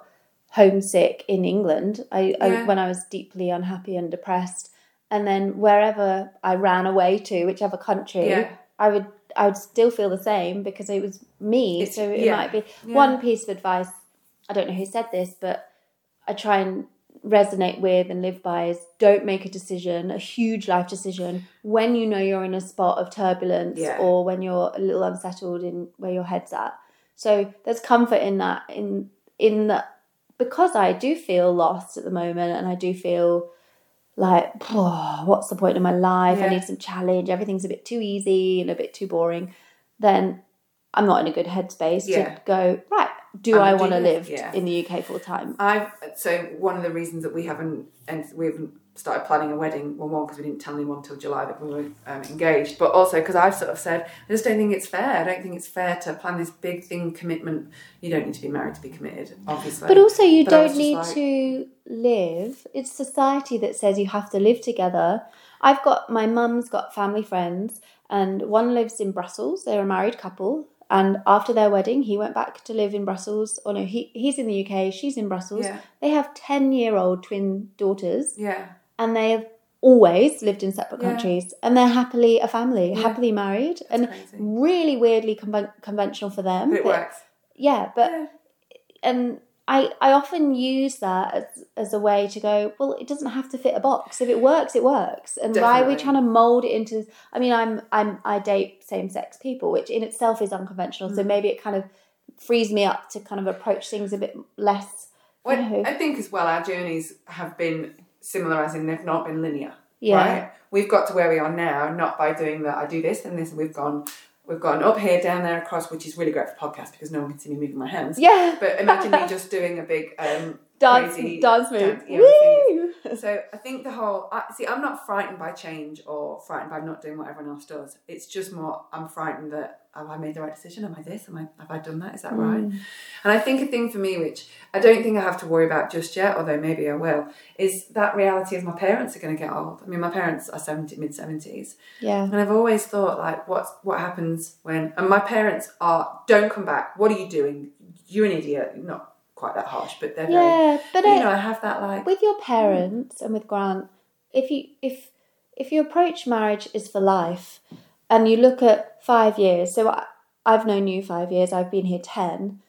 [SPEAKER 1] homesick in England. I, I when I was deeply unhappy and depressed, and then wherever I ran away to, whichever country,
[SPEAKER 2] Yeah.
[SPEAKER 1] I would I would still feel the same because it was me.
[SPEAKER 2] It's-
[SPEAKER 1] so it
[SPEAKER 2] yeah.
[SPEAKER 1] might be
[SPEAKER 2] Yeah.
[SPEAKER 1] one piece of advice. I don't know who said this, but I try and resonate with and live by is don't make a decision, a huge life decision, when you know you're in a spot of turbulence
[SPEAKER 2] Yeah.
[SPEAKER 1] or when you're a little unsettled in where your head's at. So there's comfort in that in in that because I do feel lost at the moment and I do feel like "Oh, what's the point in my life? I need some challenge. Everything's a bit too easy and a bit too boring. Then I'm not in a good headspace
[SPEAKER 2] Yeah.
[SPEAKER 1] to go right. Do I want to live
[SPEAKER 2] yeah.
[SPEAKER 1] in the UK full time?
[SPEAKER 2] I've so one of the reasons that we haven't and we haven't started planning a wedding. Well, one because we didn't tell anyone until July that we were um, engaged, but also because I've sort of said I just don't think it's fair. I don't think it's fair to plan this big thing commitment. You don't need to be married to be committed, obviously.
[SPEAKER 1] But also, you
[SPEAKER 2] But
[SPEAKER 1] don't need
[SPEAKER 2] like-
[SPEAKER 1] to live. It's society that says you have to live together. I've got my mum's got family friends, and one lives in Brussels. They're a married couple, and after their wedding, he went back to live in Brussels. Or no, he he's in the UK. She's in Brussels.
[SPEAKER 2] Yeah.
[SPEAKER 1] They have ten year old twin daughters,
[SPEAKER 2] yeah,
[SPEAKER 1] and they have always lived in separate
[SPEAKER 2] Yeah.
[SPEAKER 1] countries, and they're happily a family,
[SPEAKER 2] Yeah.
[SPEAKER 1] happily married, and
[SPEAKER 2] crazy.
[SPEAKER 1] really weirdly conven- conventional for them.
[SPEAKER 2] but it
[SPEAKER 1] but-
[SPEAKER 2] works.
[SPEAKER 1] Yeah, but and I I often use that as, as a way to go. Well, it doesn't have to fit a box. If it works, it works. And why are we trying to mold it into? I mean, I'm I'm I date same sex people, which in itself is unconventional.
[SPEAKER 2] Mm.
[SPEAKER 1] So maybe it kind of frees me up to kind of approach things a bit less.
[SPEAKER 2] Well,
[SPEAKER 1] you know.
[SPEAKER 2] I think as well, our journeys have been similar, as in they've not been linear.
[SPEAKER 1] Yeah.
[SPEAKER 2] Right? We've got to where we are now, not by doing that. I do this and this, and we've gone, we've gone up here, down there, across, which is really great for podcast because no one can see me moving my hands.
[SPEAKER 1] Yeah,
[SPEAKER 2] But imagine me just doing a big um,
[SPEAKER 1] dance
[SPEAKER 2] crazy
[SPEAKER 1] dance move.
[SPEAKER 2] dance, yeah, with
[SPEAKER 1] Woo!
[SPEAKER 2] So I think the whole I, see, I'm not frightened by change or frightened by not doing what everyone else does. It's just more I'm frightened that have I made the right decision? Am I this? Am I have I done that? Is that right?
[SPEAKER 1] Mm.
[SPEAKER 2] And I think a thing for me, which I don't think I have to worry about just yet, although maybe I will, is that reality of my parents are going to get old. I mean, my parents are seventy, mid seventies,
[SPEAKER 1] Yeah,
[SPEAKER 2] and I've always thought like, what's what happens when? And my parents are don't come back. What are you doing? You're an idiot. Not quite that harsh, but they're very.
[SPEAKER 1] yeah, um, but
[SPEAKER 2] You
[SPEAKER 1] it,
[SPEAKER 2] know, I have that like.
[SPEAKER 1] with your hmm. parents and with Grant, if you if if you approach marriage is for life, and you look at five years, so I, I've known you five years, I've been here ten.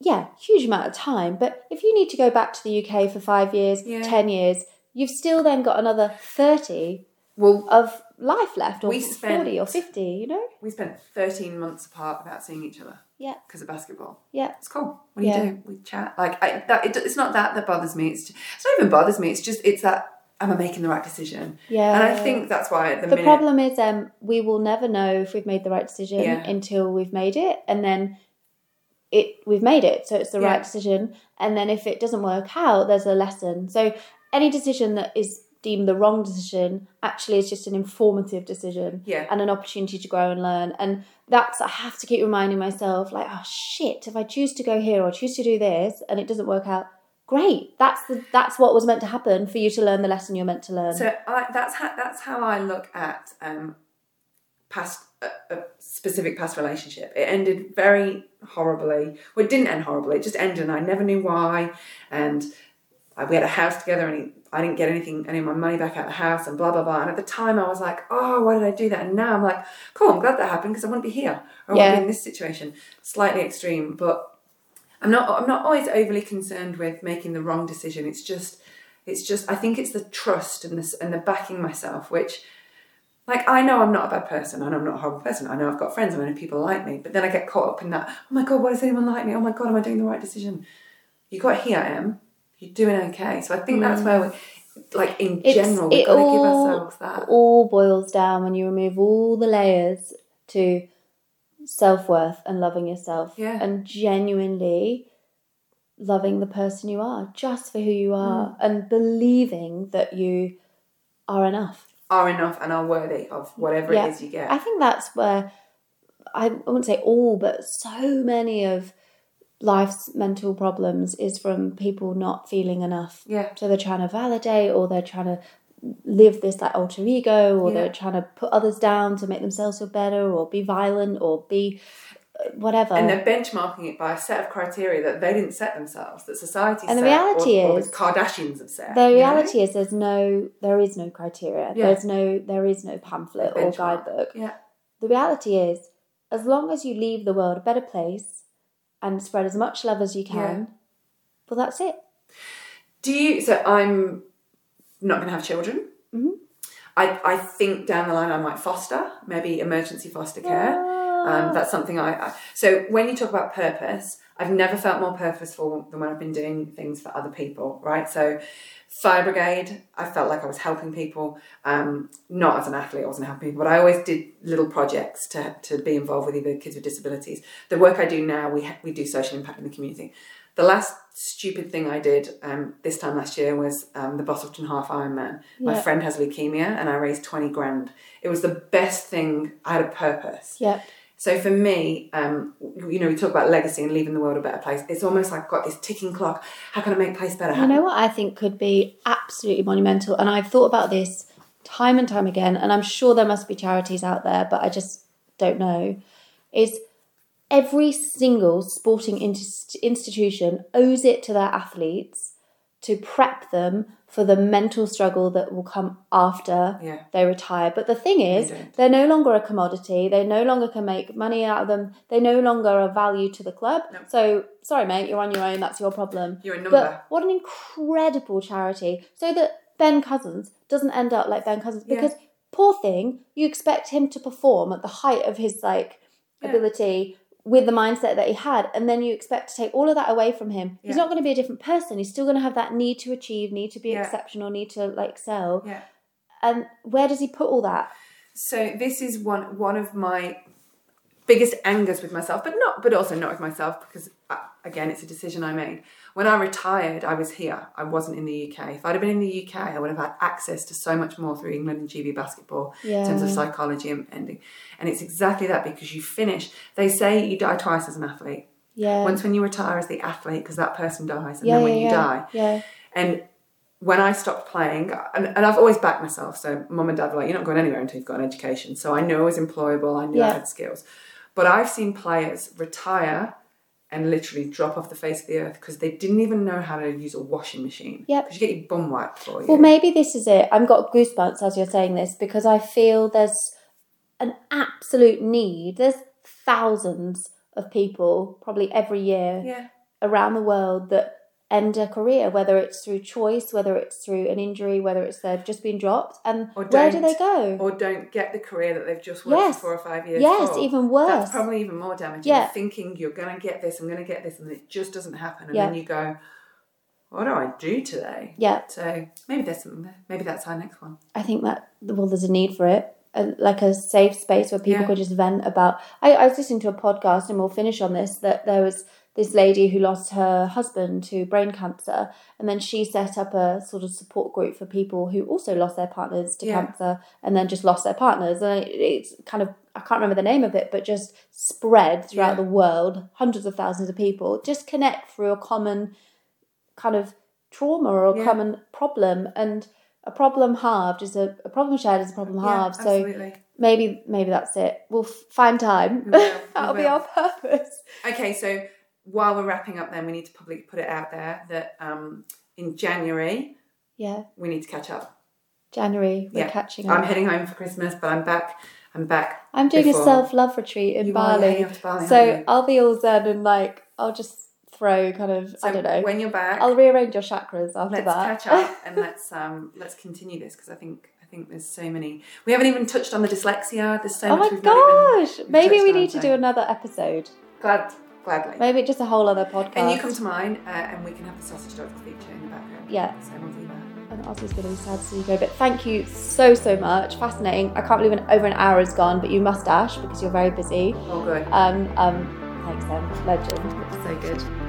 [SPEAKER 1] Yeah, huge amount of time. But if you need to go back to the UK for five years,
[SPEAKER 2] Yeah.
[SPEAKER 1] ten years, you've still then got another thirty
[SPEAKER 2] Well,
[SPEAKER 1] of life left, or
[SPEAKER 2] We spent,
[SPEAKER 1] forty or fifty. You know?
[SPEAKER 2] we spent 13 months apart without seeing each other
[SPEAKER 1] Yeah,
[SPEAKER 2] because of basketball.
[SPEAKER 1] yeah,
[SPEAKER 2] It's cool. What do
[SPEAKER 1] Yeah.
[SPEAKER 2] you do? We chat. Like, I, that, it, it's not that that bothers me. It's, just, it's not even bothers me. It's just, it's that, am I making the right decision?
[SPEAKER 1] yeah.
[SPEAKER 2] And I think that's why at the,
[SPEAKER 1] the
[SPEAKER 2] minute.
[SPEAKER 1] problem is um we will never know if we've made the right decision
[SPEAKER 2] Yeah.
[SPEAKER 1] until we've made it and then it we've made it so it's the
[SPEAKER 2] Yeah.
[SPEAKER 1] right decision and then if it doesn't work out there's a lesson so any decision that is deemed the wrong decision actually is just an informative decision
[SPEAKER 2] Yeah.
[SPEAKER 1] and an opportunity to grow and learn and that's i have to keep reminding myself like oh shit if i choose to go here or choose to do this and it doesn't work out great that's the that's what was meant to happen for you to learn the lesson you're meant to learn
[SPEAKER 2] So I, that's how that's how I look at um, past a, a specific past relationship. It ended very horribly. Well, it didn't end horribly. It just ended, and I never knew why. And we had a house together, and he, I didn't get anything, any of my money back out of the house, and blah blah blah. And at the time, I was like, "Oh, why did I do that?" And now I'm like, "Cool, I'm glad that happened because I wouldn't be here. I wouldn't
[SPEAKER 1] Yeah.
[SPEAKER 2] be in this situation." Slightly extreme, but I'm not. I'm not always overly concerned with making the wrong decision. It's just, it's just. I think it's the trust and this and the backing myself, which, like, I know I'm not a bad person. and I'm not a horrible person. I know I've got friends. and I know people like me. But then I get caught up in that. Oh my god, why does anyone like me? Oh my god, am I doing the right decision? You got here, Em. You're doing okay. So I think that's where we, like, in
[SPEAKER 1] It's-
[SPEAKER 2] general, we've got to give ourselves that.
[SPEAKER 1] It all boils down when you remove all the layers to self worth and loving yourself
[SPEAKER 2] Yeah.
[SPEAKER 1] and genuinely loving the person you are just for who you
[SPEAKER 2] Mm.
[SPEAKER 1] are and believing that you are enough.
[SPEAKER 2] Are enough and are worthy of whatever
[SPEAKER 1] Yeah.
[SPEAKER 2] it is you get.
[SPEAKER 1] I think that's where I wouldn't say all, but so many of life's mental problems is from people not feeling enough.
[SPEAKER 2] yeah.
[SPEAKER 1] So they're trying to validate or they're trying to live this like alter ego or
[SPEAKER 2] Yeah.
[SPEAKER 1] they're trying to put others down to make themselves feel better or be violent or be uh, whatever.
[SPEAKER 2] and they're benchmarking it by a set of criteria that they didn't set themselves, that society
[SPEAKER 1] And the
[SPEAKER 2] set,
[SPEAKER 1] reality
[SPEAKER 2] or, or
[SPEAKER 1] is-
[SPEAKER 2] the Kardashians have set.
[SPEAKER 1] the
[SPEAKER 2] you know?
[SPEAKER 1] reality is there's no there is no criteria.
[SPEAKER 2] Yeah.
[SPEAKER 1] There's no there is no pamphlet or guidebook.
[SPEAKER 2] Yeah.
[SPEAKER 1] The reality is as long as you leave the world a better place and spread as much love as you can, well that's it.
[SPEAKER 2] Do you? So I'm not going to have children.
[SPEAKER 1] Mhm.
[SPEAKER 2] I, I think down the line I might foster, maybe emergency foster care.
[SPEAKER 1] Ah.
[SPEAKER 2] Um, that's something I, I. So when you talk about purpose, I've never felt more purposeful than when I've been doing things for other people. Right. So fire brigade, I felt like I was helping people. Um, not as an athlete, I wasn't helping people, but I always did little projects to to be involved with either kids with disabilities. The work I do now, we ha- we do social impact in the community. The last stupid thing I did um, this time last year was um, the Boston Half Ironman. My friend has leukemia, and I raised twenty grand. It was the best thing. I had a purpose.
[SPEAKER 1] Yep.
[SPEAKER 2] So for me, um, you know, we talk about legacy and leaving the world a better place. It's almost like I've got this ticking clock. How can I make place better?
[SPEAKER 1] You know what I think could be absolutely monumental, and I've thought about this time and time again, and I'm sure there must be charities out there, but I just don't know. Is every single sporting inst- institution owes it to their athletes to prep them for the mental struggle that will come after
[SPEAKER 2] Yeah.
[SPEAKER 1] they retire. But the thing is,
[SPEAKER 2] they
[SPEAKER 1] they're no longer a commodity. They no longer can make money out of them. They no longer are value to the club.
[SPEAKER 2] No.
[SPEAKER 1] So, sorry, mate, you're on your own. That's your problem.
[SPEAKER 2] You're a number.
[SPEAKER 1] But what an incredible charity. So that Ben Cousins doesn't end up like Ben Cousins
[SPEAKER 2] Yeah.
[SPEAKER 1] because poor thing, you expect him to perform at the height of his like
[SPEAKER 2] Yeah.
[SPEAKER 1] ability with the mindset that he had, and then you expect to take all of that away from him. He's not going to be a different person. He's still going to have that need to achieve, need to be
[SPEAKER 2] Yeah.
[SPEAKER 1] exceptional, need to like excel.
[SPEAKER 2] yeah.
[SPEAKER 1] And where does he put all that?
[SPEAKER 2] So this is one one of my biggest angers with myself, but not, but also not with myself because uh, again, it's a decision I made. When I retired, I was here. I wasn't in the UK. If I'd have been in the UK, I would have had access to so much more through England and GB basketball in terms of psychology and ending. And it's exactly that because you finish. They say you die twice as an athlete.
[SPEAKER 1] Yeah.
[SPEAKER 2] Once when you retire as the athlete, because that person dies, and
[SPEAKER 1] yeah,
[SPEAKER 2] then when
[SPEAKER 1] yeah,
[SPEAKER 2] you
[SPEAKER 1] yeah.
[SPEAKER 2] die,
[SPEAKER 1] Yeah.
[SPEAKER 2] and when I stopped playing, and, and I've always backed myself, so mum and dad were like, you're not going anywhere until you've got an education. So I knew I was employable, I knew I had skills. But I've seen players retire and literally drop off the face of the earth because they didn't even know how to use a washing machine.
[SPEAKER 1] Yep.
[SPEAKER 2] Because you get your bum wiped for you.
[SPEAKER 1] Well, maybe this is it. I've got goosebumps as you're saying this because I feel there's an absolute need. There's thousands of people, probably every year,
[SPEAKER 2] yeah.
[SPEAKER 1] around the world that end a career, whether it's through choice, whether it's through an injury, whether it's they've just been dropped. And
[SPEAKER 2] Or
[SPEAKER 1] where do they go?
[SPEAKER 2] Or don't get the career that they've just worked
[SPEAKER 1] Yes.
[SPEAKER 2] for four or five years
[SPEAKER 1] yes,
[SPEAKER 2] for.
[SPEAKER 1] even worse.
[SPEAKER 2] That's probably even more damaging.
[SPEAKER 1] Yeah.
[SPEAKER 2] Thinking you're going to get this, I'm going to get this, and it just doesn't happen. And
[SPEAKER 1] Yeah.
[SPEAKER 2] then you go, what do I do today?
[SPEAKER 1] yeah,
[SPEAKER 2] So maybe there's something there. Maybe that's our next one.
[SPEAKER 1] I think that well, there's a need for it. A, like a safe space where people
[SPEAKER 2] Yeah.
[SPEAKER 1] could just vent about. I, I was listening to a podcast, and we'll finish on this. That there was this lady who lost her husband to brain cancer, and then she set up a sort of support group for people who also lost their partners to
[SPEAKER 2] Yeah.
[SPEAKER 1] cancer, and then just lost their partners. And it's kind of I can't remember the name of it, but just spread throughout
[SPEAKER 2] Yeah.
[SPEAKER 1] the world, hundreds of thousands of people just connect through a common kind of trauma or a
[SPEAKER 2] Yeah.
[SPEAKER 1] common problem and a problem halved is a, a problem shared is a problem halved so maybe maybe that's it we'll f- find time
[SPEAKER 2] We will, we
[SPEAKER 1] that'll be our purpose
[SPEAKER 2] Okay, so while we're wrapping up, then we need to publicly put it out there that um, in January
[SPEAKER 1] yeah
[SPEAKER 2] we need to catch up.
[SPEAKER 1] january we're
[SPEAKER 2] Yeah.
[SPEAKER 1] catching up.
[SPEAKER 2] I'm heading home for Christmas, but I'm back. I'm back.
[SPEAKER 1] i'm doing
[SPEAKER 2] before.
[SPEAKER 1] a self-love retreat in bali
[SPEAKER 2] you have to Bali,
[SPEAKER 1] so i'll be all zen and like i'll just throw kind of
[SPEAKER 2] So
[SPEAKER 1] i don't know
[SPEAKER 2] When you're back,
[SPEAKER 1] i'll rearrange your chakras after that.
[SPEAKER 2] let's
[SPEAKER 1] that
[SPEAKER 2] catch up and let's um let's continue this because I think I think there's so many. We haven't even touched on the dyslexia. There's so
[SPEAKER 1] oh
[SPEAKER 2] much
[SPEAKER 1] my
[SPEAKER 2] we've not even.
[SPEAKER 1] gosh maybe we
[SPEAKER 2] on,
[SPEAKER 1] need to
[SPEAKER 2] so-
[SPEAKER 1] do another episode
[SPEAKER 2] Glad, gladly.
[SPEAKER 1] maybe just a whole other podcast
[SPEAKER 2] Can you come to mine uh, and we can have the sausage dogs feature in the background?
[SPEAKER 1] Yeah.
[SPEAKER 2] So we'll do that.
[SPEAKER 1] And Ozzy's going to be sad to see you go. But thank you so, so much. Fascinating. I can't believe an, over an hour is gone, but you must dash because you're very busy.
[SPEAKER 2] All good.
[SPEAKER 1] Um, um, thanks, then. Legend. So good.